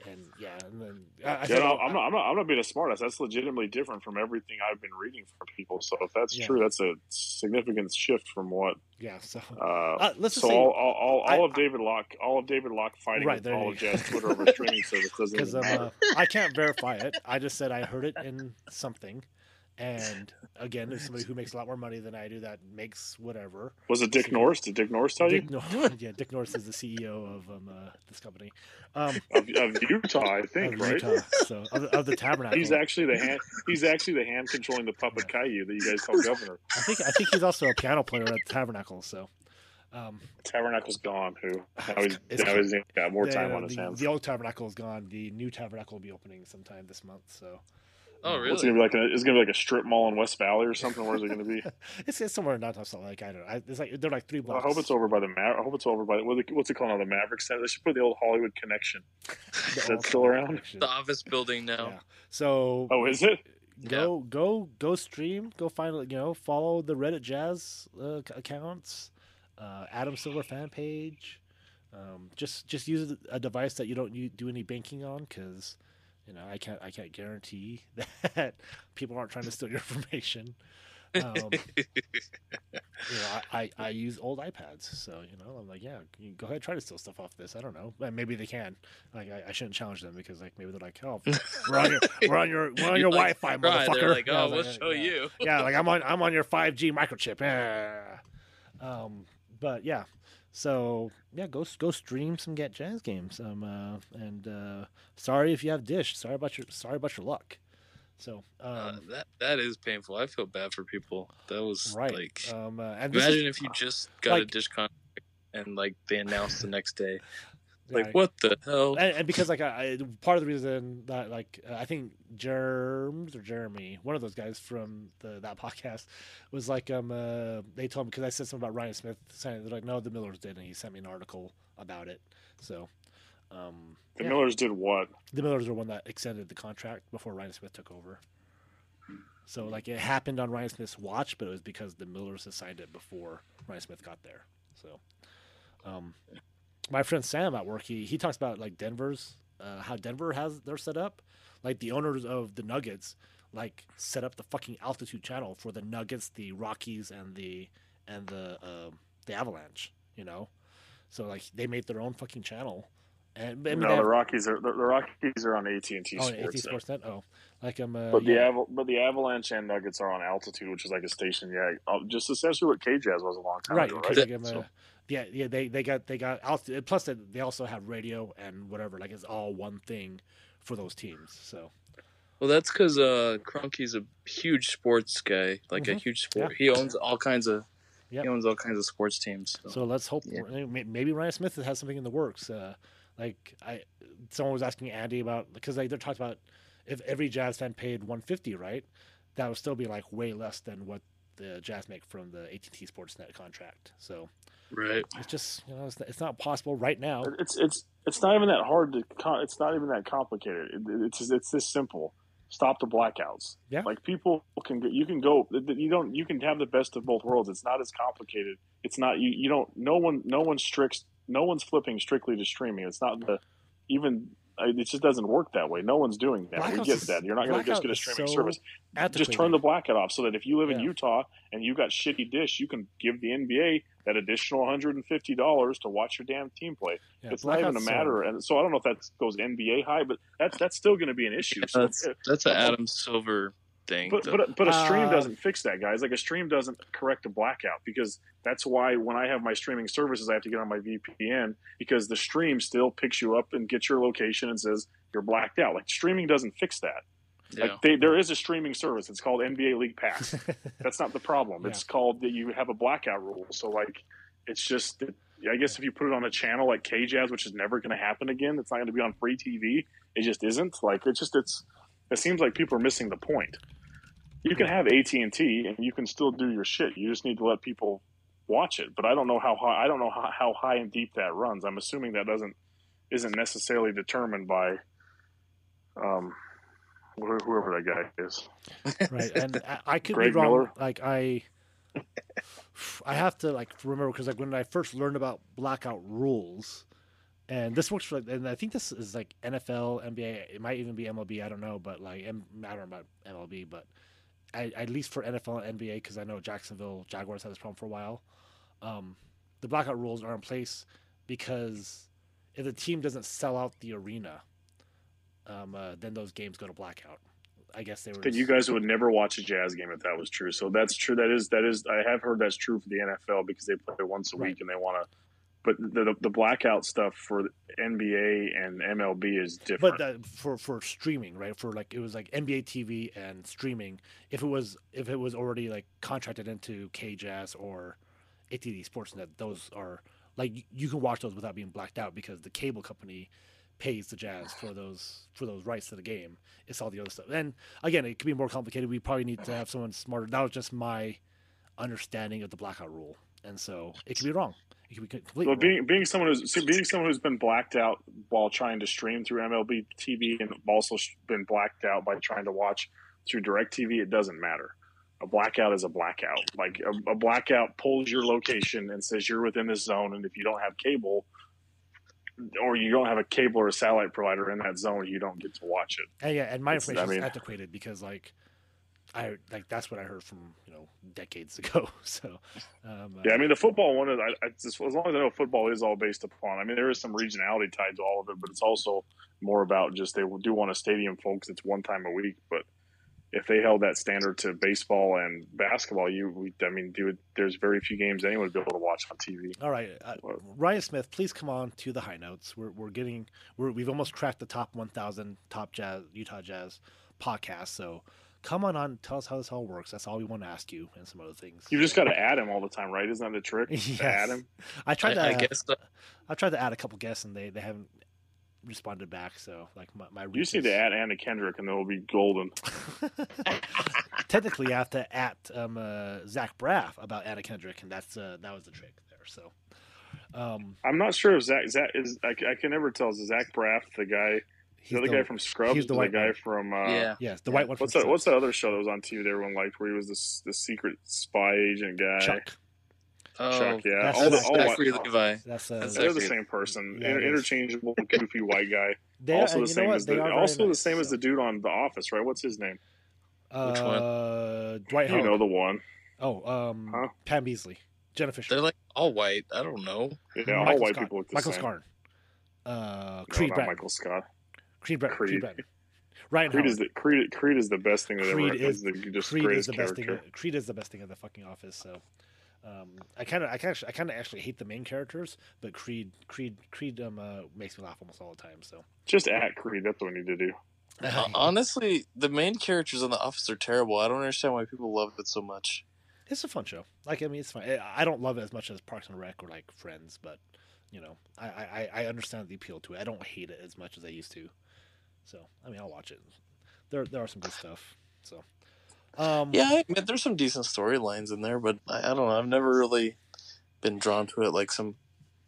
and yeah, and then I, I Yeah, said, no, I'm not. I'm not. I'm not being a smartass. That's legitimately different from everything I've been reading from people. So if that's Yeah. true, that's a significant shift from what. yeah. So Uh, uh, let's just so say all, all, all, all I- of David Locke, all of David Locke fighting Right, all of. Jazz Twitter over streaming *laughs* service doesn't because uh, I can't verify it. I just said I heard it in something, and again, there's somebody who makes a lot more money than I do that makes whatever. Was it Dick Norris? Did Dick Norris tell you Dick Norris, *laughs* yeah, Dick Norris is the CEO of um, uh, this company, um, of, of Utah? I think of right. Utah, so of, the- of the Tabernacle. He's actually the hand. He's actually the hand controlling the puppet Caillou that you guys call governor. I think I think he's also a piano player at the Tabernacle. So. Um, Tabernacle's gone. Who *sighs* now he's now he's got more the, time on his the, hands. The old tabernacle is gone. The new tabernacle will be opening sometime this month. So Oh, What's really? it gonna be like? A, it's gonna be like a strip mall in West Valley or something. Where's it gonna be? *laughs* it's, it's somewhere in downtown Salt Lake. I don't know. I, it's like they're like three Well, I hope it's over by the Ma- I hope it's over by the- what's it called now? The Maverik Center. They should put the old Hollywood Connection. *laughs* The Is that still around? connection. The office building now. Yeah. So Oh, is it? go go go stream. Go find you know follow the Reddit Jazz uh, accounts, uh, Adam Silver fan page. Um, just just use a device that you don't do any banking on because you know I can't I can't guarantee *laughs* that people aren't trying to steal your information. Um, *laughs* you know, I, I, I use old iPads, so you know, I'm like, yeah, go ahead, try to steal stuff off this. I don't know, and maybe they can. Like, I, I shouldn't challenge them because like maybe they're like, oh, *laughs* we're on your we're on your we're on your Like, Wi-Fi, right, motherfucker. They're like, Yeah, oh, was we'll like, show yeah. you. yeah, like I'm on I'm on your 5G microchip. Yeah. Um, but yeah, so yeah, go go stream some Get Jazz games. Um, uh, and uh, sorry if you have Dish. Sorry about your sorry about your luck. So um, Uh, that that is painful. I feel bad for people. That was right. like um, uh, and this is- imagine if you just got a dish contract and like they announced the next day. *laughs* yeah, Like what the hell? and, and because like I, I part of the reason that like uh, I think Germs or Jeremy, one of those guys from the that *laughs* podcast, was like um uh, they told me because I said something about Ryan Smith saying they're like no the Millers did and he sent me an article about it. So um The yeah. Millers did what? the Millers are one that extended the contract before Ryan Smith took over. So like it happened on Ryan Smith's watch, but it was because the Millers had signed it before Ryan Smith got there. So, um, my friend Sam at work, he he talks about like Denver's uh, how Denver has their set up. Like the owners of the Nuggets, like set up the fucking altitude channel for the Nuggets, the Rockies, and the and the uh, the Avalanche. You know, so like they made their own fucking channel. And no, they the Rockies are the, the Rockies are on AT and T Oh, Sports. Sportsnet. Oh, like I'm. Uh, But the yeah. Aval- but the Avalanche and Nuggets are on altitude, which is like a station. Yeah, uh, just essentially what K Jazz was a long time right. ago, right? So- yeah, yeah. They they got they got. Plus, they, they also have radio and whatever. Like it's all one thing for those teams. So Well, that's because uh, Kroenke's a huge sports guy, like a Mhm. huge sport. He owns all kinds of. Yep. He owns all kinds of sports teams. So. so let's hope Yeah. maybe Ryan Smith has something in the works. Uh, like I, someone was asking Andy about because like they talked about if every Jazz fan paid 150, right? That would still be like way less than what the Jazz make from the AT&T Sportsnet contract. So Right. it's just you know it's, it's not possible right now. It's it's it's not even that hard to. co- It's not even that complicated. It, it's it's this simple. Stop the blackouts. Yeah. Like people can go, you can go. You don't. You can have the best of both worlds. It's not as complicated. It's not you. You don't. No one. No one strict. No one's flipping strictly to streaming. It's not the even. I- It just doesn't work that way. No one's doing that. Blackouts we get that. You're not going to just get a streaming so service. Just turn the blackout off so that if you live in Utah and you got shitty dish, you can give the NBA that additional $150 to watch your damn team play. Yeah, it's not even a blackouts, uh, matter. And so I don't know if that goes NBA high, but that's that's still going to be an issue. So, That's that's an Adam Silver thing. but, though. but but a stream Uh, doesn't fix that, guys. Like a stream doesn't correct a blackout because that's why when I have my streaming services, I have to get on my VPN because the stream still picks you up and gets your location and says you're blacked out. Like streaming doesn't fix that. yeah. Like they, there is a streaming service. It's called NBA League Pass. *laughs* That's not the problem. Yeah. It's called that you have a blackout rule. So like, it's just. I guess if you put it on a channel like KJazz, which is never going to happen again, it's not going to be on free TV. It just isn't. Like it's just it's. It seems like people are missing the point. You can have AT and T, and you can still do your shit. You just need to let people watch it. But I don't know how high. I don't know how, how high and deep that runs. I'm assuming that doesn't isn't necessarily determined by um wh- whoever that guy is. right and I, I could Greg be wrong Miller. like i i have to like remember because like when i first learned about blackout rules and this works for and i think this is like nfl nba it might even be mlb i don't know but like M- i don't know about mlb but I, at least for nfl and nba because i know jacksonville jaguars had this problem for a while um, the blackout rules are in place because if the team doesn't sell out the arena um, uh, then those games go to blackout i guess they were That you guys would never watch a Jazz game if that was true. So that's true. That is that is. I have heard that's true for the NFL because they play once a Right. week and they want to. But the, the blackout stuff for NBA and MLB is different. but that, for for streaming right? For like it was like nba tv and streaming. If it was if it was already like contracted into kjazz or AT&T sportsnet those are like you can watch those without being blacked out because the cable company pays the jazz for those for those rights to the game. It's all the other stuff. And again it could be more complicated. We probably need to have someone smarter. That was just my understanding of the blackout rule. And so it could be wrong it could be Well, being being someone who's so being someone who's been blacked out while trying to stream through MLB TV and also been blacked out by trying to watch through DirecTV, it doesn't matter. A blackout is a blackout. Like a, a blackout pulls your location and says you're within this zone, and if you don't have cable, or you don't have a cable or a satellite provider in that zone, you don't get to watch it. And yeah, and my information is mean- antiquated because like I like that's what I heard from you know decades *laughs* ago. So um, Yeah, I uh, mean the football one is I, I just, as long as I know football is all based upon. I mean there is some regionality tied to all of it, but it's also more about just they do want a stadium, folks. It's one time a week, but if they held that standard to baseball and basketball, you, we, I mean, dude, there's very few games anyone would be able to watch on TV. all right, uh, Ryan Smith, please come on to the high notes. We're we're getting we're, we've almost cracked the top 1,000 top jazz Utah Jazz podcast. So come on on, tell us how this all works. That's all we want to ask you and some other things. You just got to add him all the time, right? Isn't that the trick? *laughs* Yes. To add him. I tried to. I, I guess so. I tried to add a couple guests and they they haven't responded back. So like my my You just need to add Anna Kendrick, and then we'll be golden. *laughs* *laughs* Technically, I have to at um, uh, Zach Braff about Anna Kendrick, and that's uh, that was the trick there. So, um, I'm not sure if Zach Zach is. I, I can never tell. Is Zach Braff the guy? He's The other guy from Scrubs. he's the or white guy one. from. Uh, yeah. yes, the Yeah. white one. What's from that? What's Scrubs. that other show that was on TV that everyone liked, where he was this the secret spy agent guy? Chuck. Oh, Chuck, yeah. That's- all the, all Zachary the, Levi. That's uh, That's they're the same person. Yeah, it Inter- is. interchangeable, goofy white guy. they also are, the same as the are very also the nice, same as the dude on The Office, right? What's his name? Which one? Uh, Dwight You Howard. know the one. oh, um, Huh? Pam Beesly, Jenna Fischer, They're like all white. I don't know. Yeah, all Michael white Scott. people look the Michael same. Scarn, uh, Creed not Michael Scott. Creed Bratton, Creed Creed. Bratton, Ryan Creed Howard. is the Creed. Creed is the best thing that Creed ever. is- Is the just Creed is the best character. thing. Creed is the best thing of the fucking Office. So, um, I kind of, I kind of, I kind of actually hate the main characters, but Creed, Creed, Creed, um, uh, makes me laugh almost all the time. So, Just at Creed. That's what we need to do. Uh, honestly, the main characters in The Office are terrible. I don't understand why people love it so much. it's a fun show. Like, I mean, it's fine. I- I don't love it as much as Parks and Rec or like Friends, but you know, I, I, I understand the appeal to it. I don't hate it as much as I used to. So, I mean, I'll watch it. There, there are some good stuff. So, um, Yeah, I mean, there's some decent storylines in there, but I, I don't know. I've never really been drawn to it. Like some,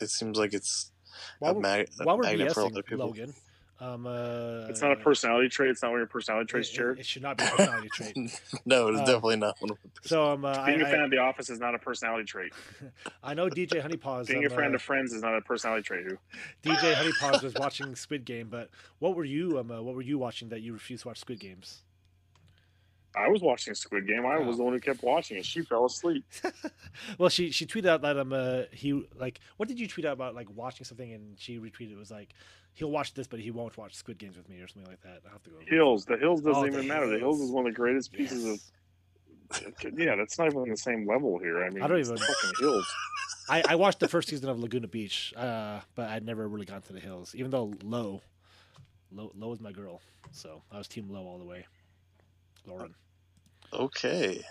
it seems like it's while a, we're, mag- while we're magnet for BSing, other people. Logan, um, uh, It's not a personality trait. It's not one of your personality traits, It, it, Jared. it should not be a personality trait. *laughs* no, it's Uh, definitely not one of them. So um, uh, Being a fan I, of The Office is not a personality trait. *laughs* I know DJ Honeypaws. Being a um, friend uh, of Friends is not a personality trait. Who? DJ Honeypaws was watching Squid Game, but what were you um, uh, what were you watching that you refused to watch Squid Games? I was watching Squid Game. I was Oh. the one who kept watching it. She fell asleep. *laughs* well, she she tweeted out that um uh, he like what did you tweet out about like watching something and she retweeted it was like he'll watch this but he won't watch Squid Games with me or something like that. I have to go. Hills. The Hills doesn't Oh, The even matter. The Hills Hills. is one of the greatest pieces Yes. of. Yeah, that's not even on the same level here. I mean, I don't even- fucking Hills. I, I watched the first season of Laguna Beach, uh, but I'd never really gone to the hills. Even though Low, Low, Low is my girl, so I was Team Low all the way. Lauren, Okay.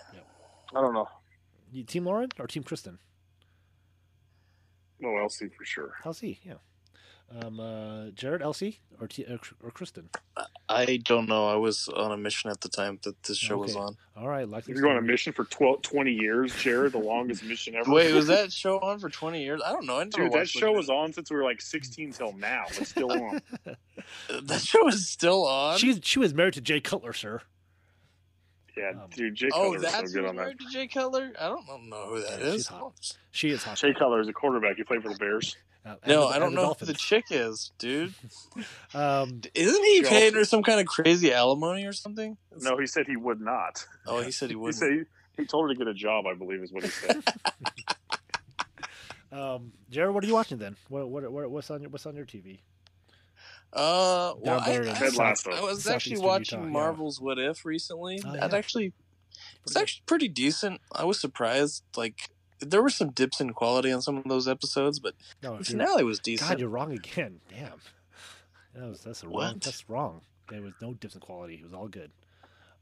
I don't know. you Team Lauren or Team Kristin? No, Elsie for sure. Elsie, yeah. Um, uh, Jared, Elsie, or T- or, or Kristin? I don't know. I was on a mission at the time that this show was on. All right, likely. You're going on a mission for 12, 20 years, Jared, the longest mission ever. Wait, was *laughs* that show on for 20 years? I don't know. I Dude, that watched show it. was on since we were like 16 till now. It's still on. *laughs* That show is still on. She's she was married to Jay Cutler, sir. Yeah, Um, dude, Jay oh, Cutler is that's so good on that. married to Jay Cutler. I don't know who that Yeah, is. she's hot. She is hot. Jay Cutler is a quarterback. He played for the Bears. Uh, No, the- I don't the know who the Dolphins. chick is, dude. *laughs* Um, Isn't he She paying her some kind of crazy alimony or something? No, he said he would not. Oh, he said he *laughs* He wouldn't. said he, he told her to get a job. I believe is what he said. *laughs* um, Jared, what are you watching then? What, what, what what's on your what's on your TV? Uh, well, Down I, I, Ted Lasso. I was Southeastern actually watching Utah, yeah. Marvel's What If recently. Oh, That yeah. actually, it's Pretty actually pretty decent. I was surprised. Like there were some dips in quality on some of those episodes, but No, the if you're- finale was decent. God, you're wrong again. *laughs* Damn. That was, that's a wrong. That's wrong. There was no dips in quality. It was all good.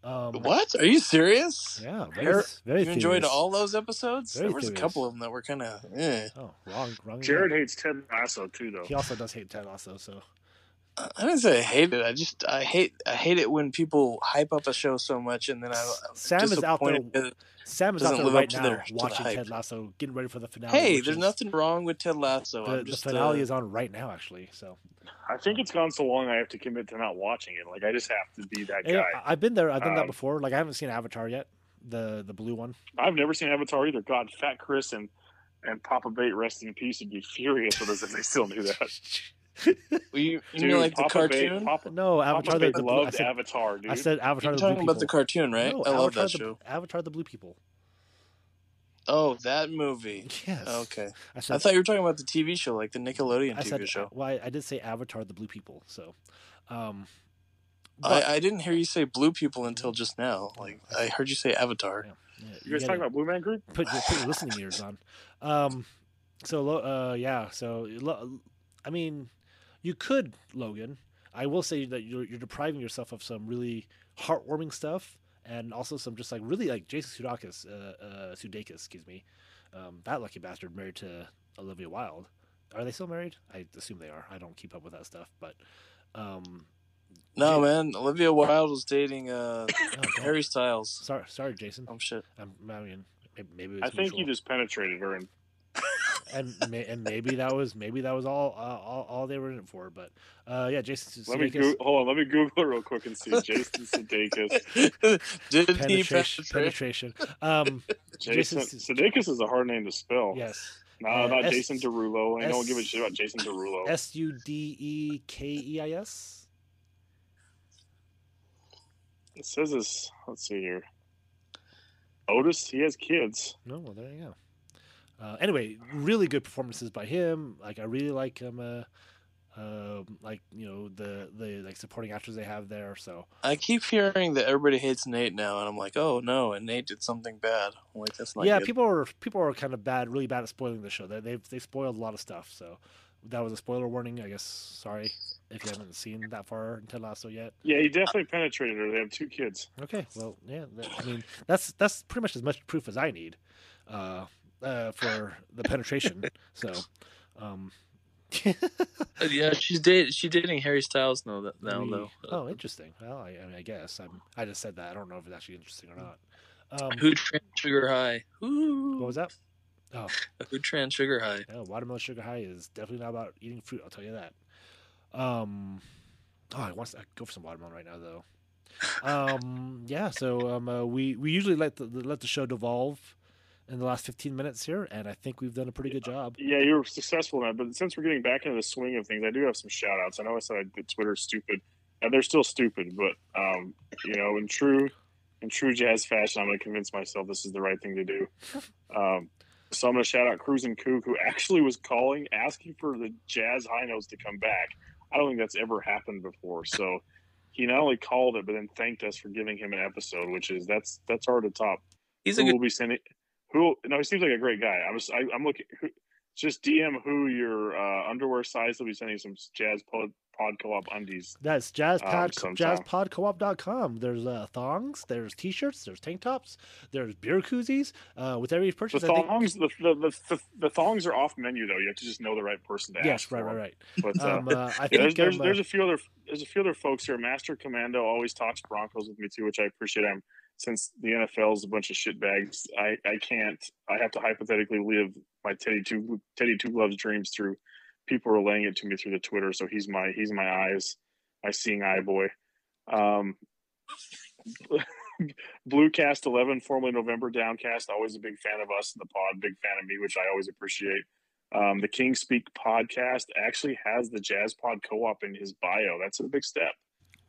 Um, what? Are you serious? Yeah, very, You're- very You enjoyed serious. all those episodes? Very there was a couple of them that were kind of. Eh. Oh, wrong, wrong. again. Jared hates Ted Lasso too, though. He also does hate Ted Lasso. So I didn't say I hate it. I just I hate I hate it when people hype up a show so much and then I, I'm Sam is out there. Sam is out Doesn't there live right up to now their- watching hype. Ted Lasso, getting ready for the finale. Hey, there's is- nothing wrong with Ted Lasso. The, I'm the finale uh, is on right now, actually. So I think it's gone so long I have to commit to not watching it. Like I just have to be that Yeah, guy. I- I've been there. I've done that Um, before. Like I haven't seen Avatar yet, the the blue one. I've never seen Avatar either. God, Fat Chris and and Papa Bate, rest in peace, would be furious with us if they still knew that. *laughs* Well, you, you Dude, mean like the Papa Ba- cartoon? Papa, No, Avatar Papa the, Big the blue, I loved said, Avatar, dude. I said Avatar You're the blue talking about the cartoon, right? No, I love Avatar that the, show. Avatar the blue people. Oh, that movie. Yes. Okay. I said I thought you were talking about the TV show, like the Nickelodeon I TV said show. well, I, I did say Avatar the blue people. So, um, I, but- I didn't hear you say blue people until just now. Like I heard you say Avatar. yeah, yeah, you guys talking about Blue Man Group? put your, put your listening ears on. Um, so uh, yeah, so I mean, you could Logan. I will say that you're you're depriving yourself of some really heartwarming stuff, and also some just like really like Jason Sudeikis, uh, uh, Sudeikis, excuse me, um, that lucky bastard married to Olivia Wilde. Are they still married? I assume they are. I don't keep up with that stuff, but um, No, Ja- man. Olivia Wilde was dating uh, *coughs* oh. Harry Styles. Sorry, sorry, Jason. Oh shit. I'm, I mean, maybe, maybe it I was think you mutual. just penetrated her, and and may, and maybe that was maybe that was all uh, all, all they were in it for. But uh, yeah, Jason let me go- hold on. Let me Google it real quick and see. *laughs* Jason Sudeikis. Did penetration, penetrate? penetration. Um, Jason Jason- Sudeikis is a hard name to spell. yes, No, Uh, not S- Jason Derulo. I S- don't give a shit about Jason Derulo. S U D E K E I S. It says this. Let's see here. Otis, he has kids. No, well there you go. Uh, anyway, really good performances by him. Like I really like him. Uh, um like you know the the like supporting actors they have there. So I keep hearing that everybody hates Nate now, and I'm like, oh no, and Nate did something bad. I'm like, that's not yeah, good. people are people are kind of bad, really bad at spoiling the show. They they've they spoiled a lot of stuff. So that was a spoiler warning. I guess. Sorry if you haven't seen that far into Lasso yet. Yeah, he definitely penetrated her. They have two kids. Okay, well, yeah. That, I mean, that's that's pretty much as much proof as I need uh, uh, for the penetration. So, um, Uh, yeah, she's dating she's dating Harry Styles now. That now though. Oh, interesting. Well, I, I mean, I guess I'm. I just said that. I don't know if it's actually interesting or not. Um, Who trans sugar high? Ooh. what was that? Oh, *laughs* Who trans sugar high? yeah, watermelon sugar high is definitely not about eating fruit. I'll tell you that. Um, oh, I want to I'd go for some watermelon right now though. *laughs* Um, yeah. So um, uh, we we usually let the let the show devolve in the last 15 minutes here, and I think we've done a pretty good job. Yeah, you were successful in that. But since we're getting back into the swing of things, I do have some shout outs. I know I said I did Twitter stupid. And they're still stupid, but um, you know, in true in true jazz fashion, I'm gonna convince myself this is the right thing to do. *laughs* Um, so I'm gonna shout out Cruising Kook, who actually was calling, asking for the jazz high notes to come back. I don't think that's ever happened before. So he not only called it, but then thanked us for giving him an episode, which is that's that's hard to top He's a who good. will be sending who no he seems like a great guy i was I, i'm looking who, just dm who your uh, underwear size will be sending some jazz pod, pod co-op undies That's jazzpod, Um, sometime. jazzpodcoop.com. There's uh, thongs, there's t-shirts, there's tank tops, there's beer koozies. Uh, with every the purchase, think- thongs the, the, the, the, the thongs are off menu though you have to just know the right person to ask. Yes, ask right, right, right. but uh, Um, uh, I yeah, there's, think there's, um, uh, there's a few other there's a few other folks here master commando always talks broncos with me too which i appreciate him since the NFL is a bunch of shitbags, I, I can't. I have to hypothetically live my Teddy two Teddy two gloves dreams through people relaying it to me through the Twitter. So he's my he's my eyes, my seeing eye boy. Um, *laughs* Bluecast eleven, formerly November Downcast, always a big fan of us in the pod, big fan of me, which I always appreciate. Um, the King Speak podcast actually has the Jazz Pod Co-op in his bio. That's a big step.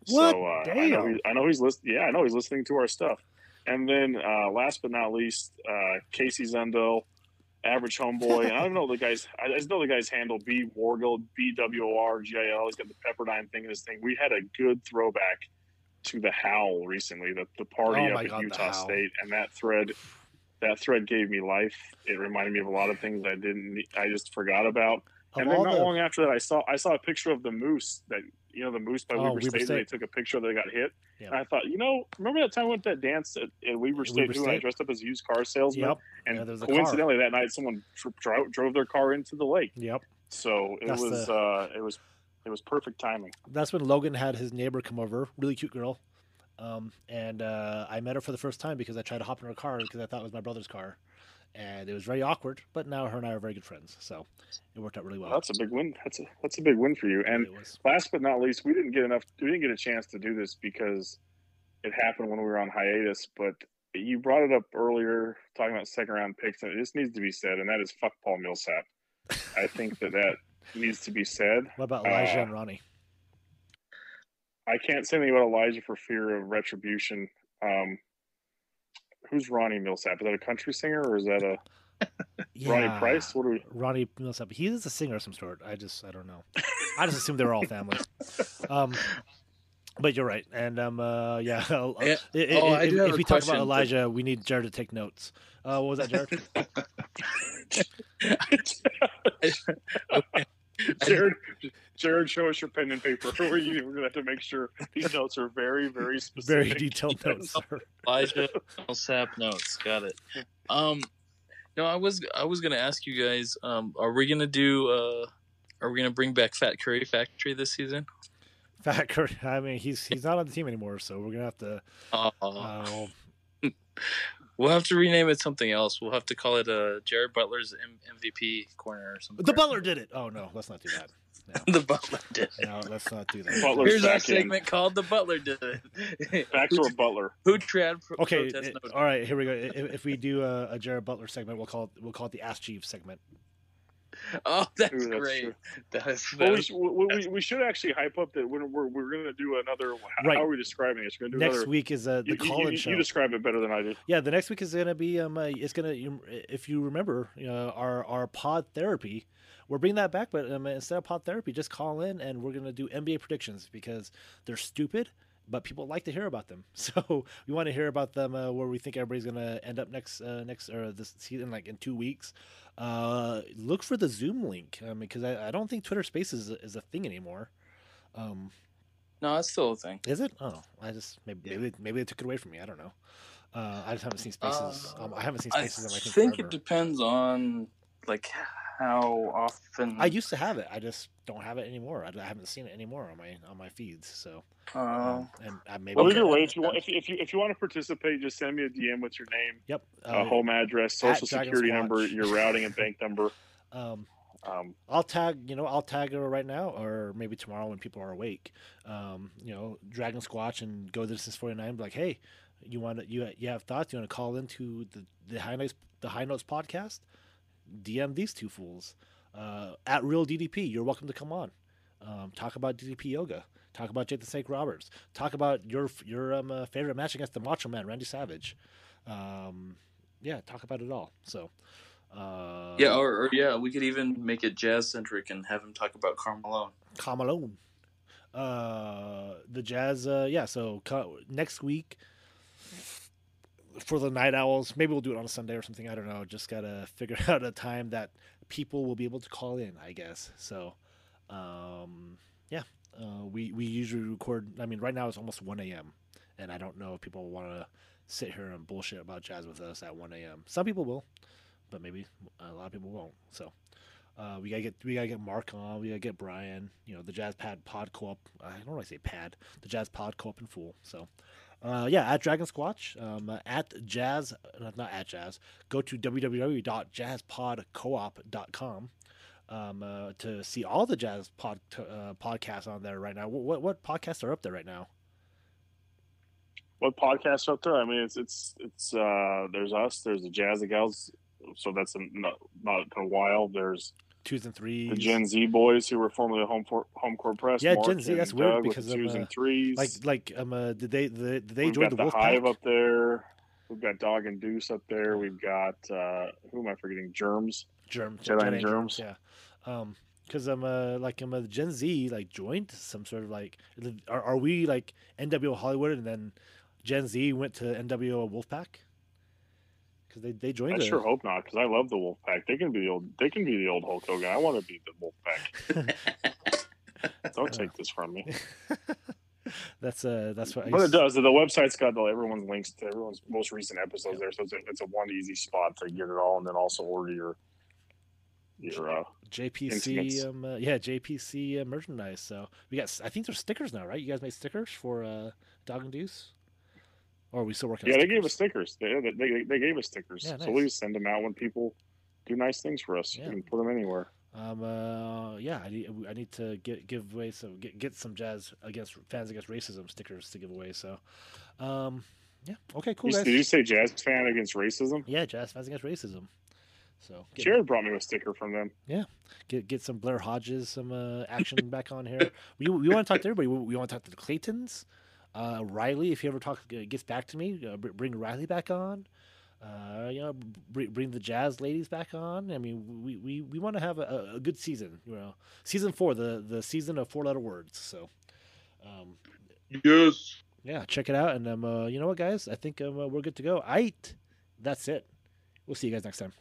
What? So uh, I know Damn. he, I know he's listening. Yeah, I know he's listening to our stuff. And then uh, last but not least, uh, Casey Zundel, average homeboy. And I don't know the guy's. I just know the guy's handle B Worgil B W O R G I L. He's got the Pepperdine thing in his thing. We had a good throwback to the Howl recently, the the party Oh up my at Utah State, and that thread. That thread gave me life. It reminded me of a lot of things I didn't. I just forgot about. of And then not the- long after that, I saw I saw a picture of the moose that you know the moose by Oh, Weber, Weber State. State. They took a picture that got hit. Yeah. And I thought, you know, remember that time I went to that dance at, at Weber At State Weber and I State? dressed up as a used car salesman. Yep. And Yeah, a car. coincidentally, that night, someone dr- drove, drove their car into the lake. Yep. So it That's was the- uh, it was it was perfect timing. That's when Logan had his neighbor come over, really cute girl. Um, and uh, I met her for the first time because I tried to hop in her car because I thought it was my brother's car. And it was very awkward, but now her and I are very good friends. So it worked out really well. Well, that's a big win. That's a that's a big win for you. And last but not least, we didn't get enough. We didn't get a chance to do this because it happened when we were on hiatus. But you brought it up earlier, talking about second round picks, and it just needs to be said, and that is fuck Paul Millsap. I think that that *laughs* needs to be said. What about Elijah Uh, and Ronnie? I can't say anything about Elijah for fear of retribution. Um, who's Ronnie Millsap? Is that a country singer or is that a *laughs* Ronnie Price? What do we? Ronnie Millsap. He is a singer of some sort. I just I don't know. I just assume they were all family. Um, but you're right, and um, uh, yeah. *laughs* I'll- Yeah. i- i- Oh, I if, do if a we talk about Elijah, we need Jared to take notes. Uh, what was that, Jared? *laughs* Jared, Jared, show us your pen and paper. *laughs* We're, gonna have to make sure these notes are very, very *laughs* specific. Very detailed *laughs* notes. sir. Elijah Millsap notes. Got it. Um, no, I was I was gonna ask you guys. Um, are we gonna do? Uh, are we gonna bring back Fat Curry Factory this season? Fat Kurt. I mean, he's he's not on the team anymore, so we're gonna have to. Uh, Uh, we'll have to rename it something else. We'll have to call it uh, Jared Butler's M- MVP corner or something. the Butler did it. Oh no, let's not do that. *laughs* the Butler did. it. No, let's not do that. Butler's Here's our back in. segment called "The Butler Did It." Backdoor Butler. Who trad pro- Okay, protest it- all right. Here we go. If, if we do a, a Jared Butler segment, we'll call it we'll call it the Ask Chief segment. *laughs* Oh, that's, Ooh, that's great. true. That is, Well, that we, is we, we, we should actually hype up that we're, we're, we're going to do another. How, Right. how are we describing this? We're going to do Next another. week is uh, the you, you- call-in you, show. you describe it better than I do. Yeah, the next week is gonna be um, uh, it's gonna if you remember, you know, our our pod therapy. We're bringing that back, but um, instead of pod therapy, just call in and we're gonna do NBA predictions because they're stupid, but people like to hear about them. *laughs* So we want to hear about them uh, where we think everybody's gonna end up next uh, next or this season, like in two weeks. Uh, look for the Zoom link um, because I, I don't think Twitter Spaces is, is a thing anymore. Um, no, it's still a thing. is it? Oh, I just maybe maybe, maybe they took it away from me. I don't know. Uh, I just haven't seen spaces. Uh, um, I haven't seen I spaces. in my think it depends on like how often. I used to have it. I just don't have it anymore. I, I haven't seen it anymore on my on my feeds. So, Uh, um, and I maybe. Well, either way, if you want, if, you- if you if you want to participate, just send me a DM with your name, Yep. uh, home address, social security number, your routing and bank number. *laughs* Um, Um, I'll tag. You know, I'll tag her right now, or maybe tomorrow when people are awake. Um, you know, Dragon Squatch and go the distance forty nine. Be like, hey, you want to you you have thoughts? You want to call into the the high notes the high notes podcast? DM these two fools uh, at real DDP. You're welcome to come on. Um, talk about DDP yoga. Talk about Jake the Snake Roberts. Talk about your your um, uh, favorite match against the Macho Man, Randy Savage. Um, yeah, talk about it all. So, uh, yeah, or, or yeah, we could even make it jazz centric and have him talk about Carmelo. Carmelo. Uh, the Jazz. Uh, yeah. So next week for the Night Owls, maybe we'll do it on a Sunday or something. I don't know. Just gotta *laughs* figure out a time that people will be able to call in. I guess. So, um, yeah. Uh, we we usually record. I mean, right now it's almost one a.m. and I don't know if people want to sit here and bullshit about jazz with us at one a.m. Some people will, but maybe a lot of people won't. So. Uh, we gotta get we gotta get Mark on. We gotta get Brian. You know the Jazz Pad Pod Co-op. I don't want to say Pad. The Jazz Pod Co-op in full. So, uh, yeah, at Dragon Squatch, um, at Jazz, uh, not at Jazz. Go to www.jazzpodcoop.com um, uh, to see all the Jazz pod uh, podcasts on there right now. What, what podcasts are up there right now? what podcasts up there? I mean, it's it's it's uh, there's us, there's the Jazzy Gals, so that's a, not not a while. There's Twos and threes. the Gen Z boys who were formerly home for, home court press. Yeah, Mark Gen Z, that's weird Doug because of, twos uh, and threes. like like um uh, did they the, did they We've join the the Wolf Hive up there. We've got Dog and Deuce up there. We've got uh, who am I forgetting? Germs. Germ, Jedi Jedi and and Germs. Yeah, um, because I'm a like I'm a Gen Z like joined some sort of like are, are we like NWO Hollywood and then Gen Z went to NWO Wolfpack? Because they they joined. I the- sure hope not, because I love the Wolfpack. They can be the old. They can be the old Hulk Hogan. I want to be the Wolfpack. *laughs* Don't take this from me. *laughs* that's uh that's what. I But it does. The website's got the, everyone's links to everyone's most recent episodes there, so it's a, it's a one easy spot to get it all, and then also order your your. Uh, JPC, um, uh, yeah, JPC uh, merchandise. So we got, I think there's stickers now, right? You guys made stickers for uh, Dog and Deuce, or are we still working? yeah, they gave us stickers? They, they, they gave us stickers. Yeah, So nice. we send them out when people do nice things for us. Yeah. We can put them anywhere. Um, uh, yeah, I need, I need to get give away some get, get some jazz against fans against racism stickers to give away. So, um, yeah, okay, cool You- guys. did you say jazz fan against racism? Yeah, jazz fans against racism. So get, Jared brought me a sticker from them. Yeah, get get some Blair Hodges some uh, action *laughs* back on here. We we want to talk to everybody. We, we want to talk to the Claytons, uh, Riley. If he ever talks gets back to me, uh, bring Riley back on. Uh, you know, bring, bring the Jazz ladies back on. I mean, we, we, we want to have a, a good season. You know, season four, the the season of four letter words. So, um, Yes. yeah, check it out. And um, uh, you know what, guys? I think um, uh, we're good to go. I. That's it. We'll see you guys next time.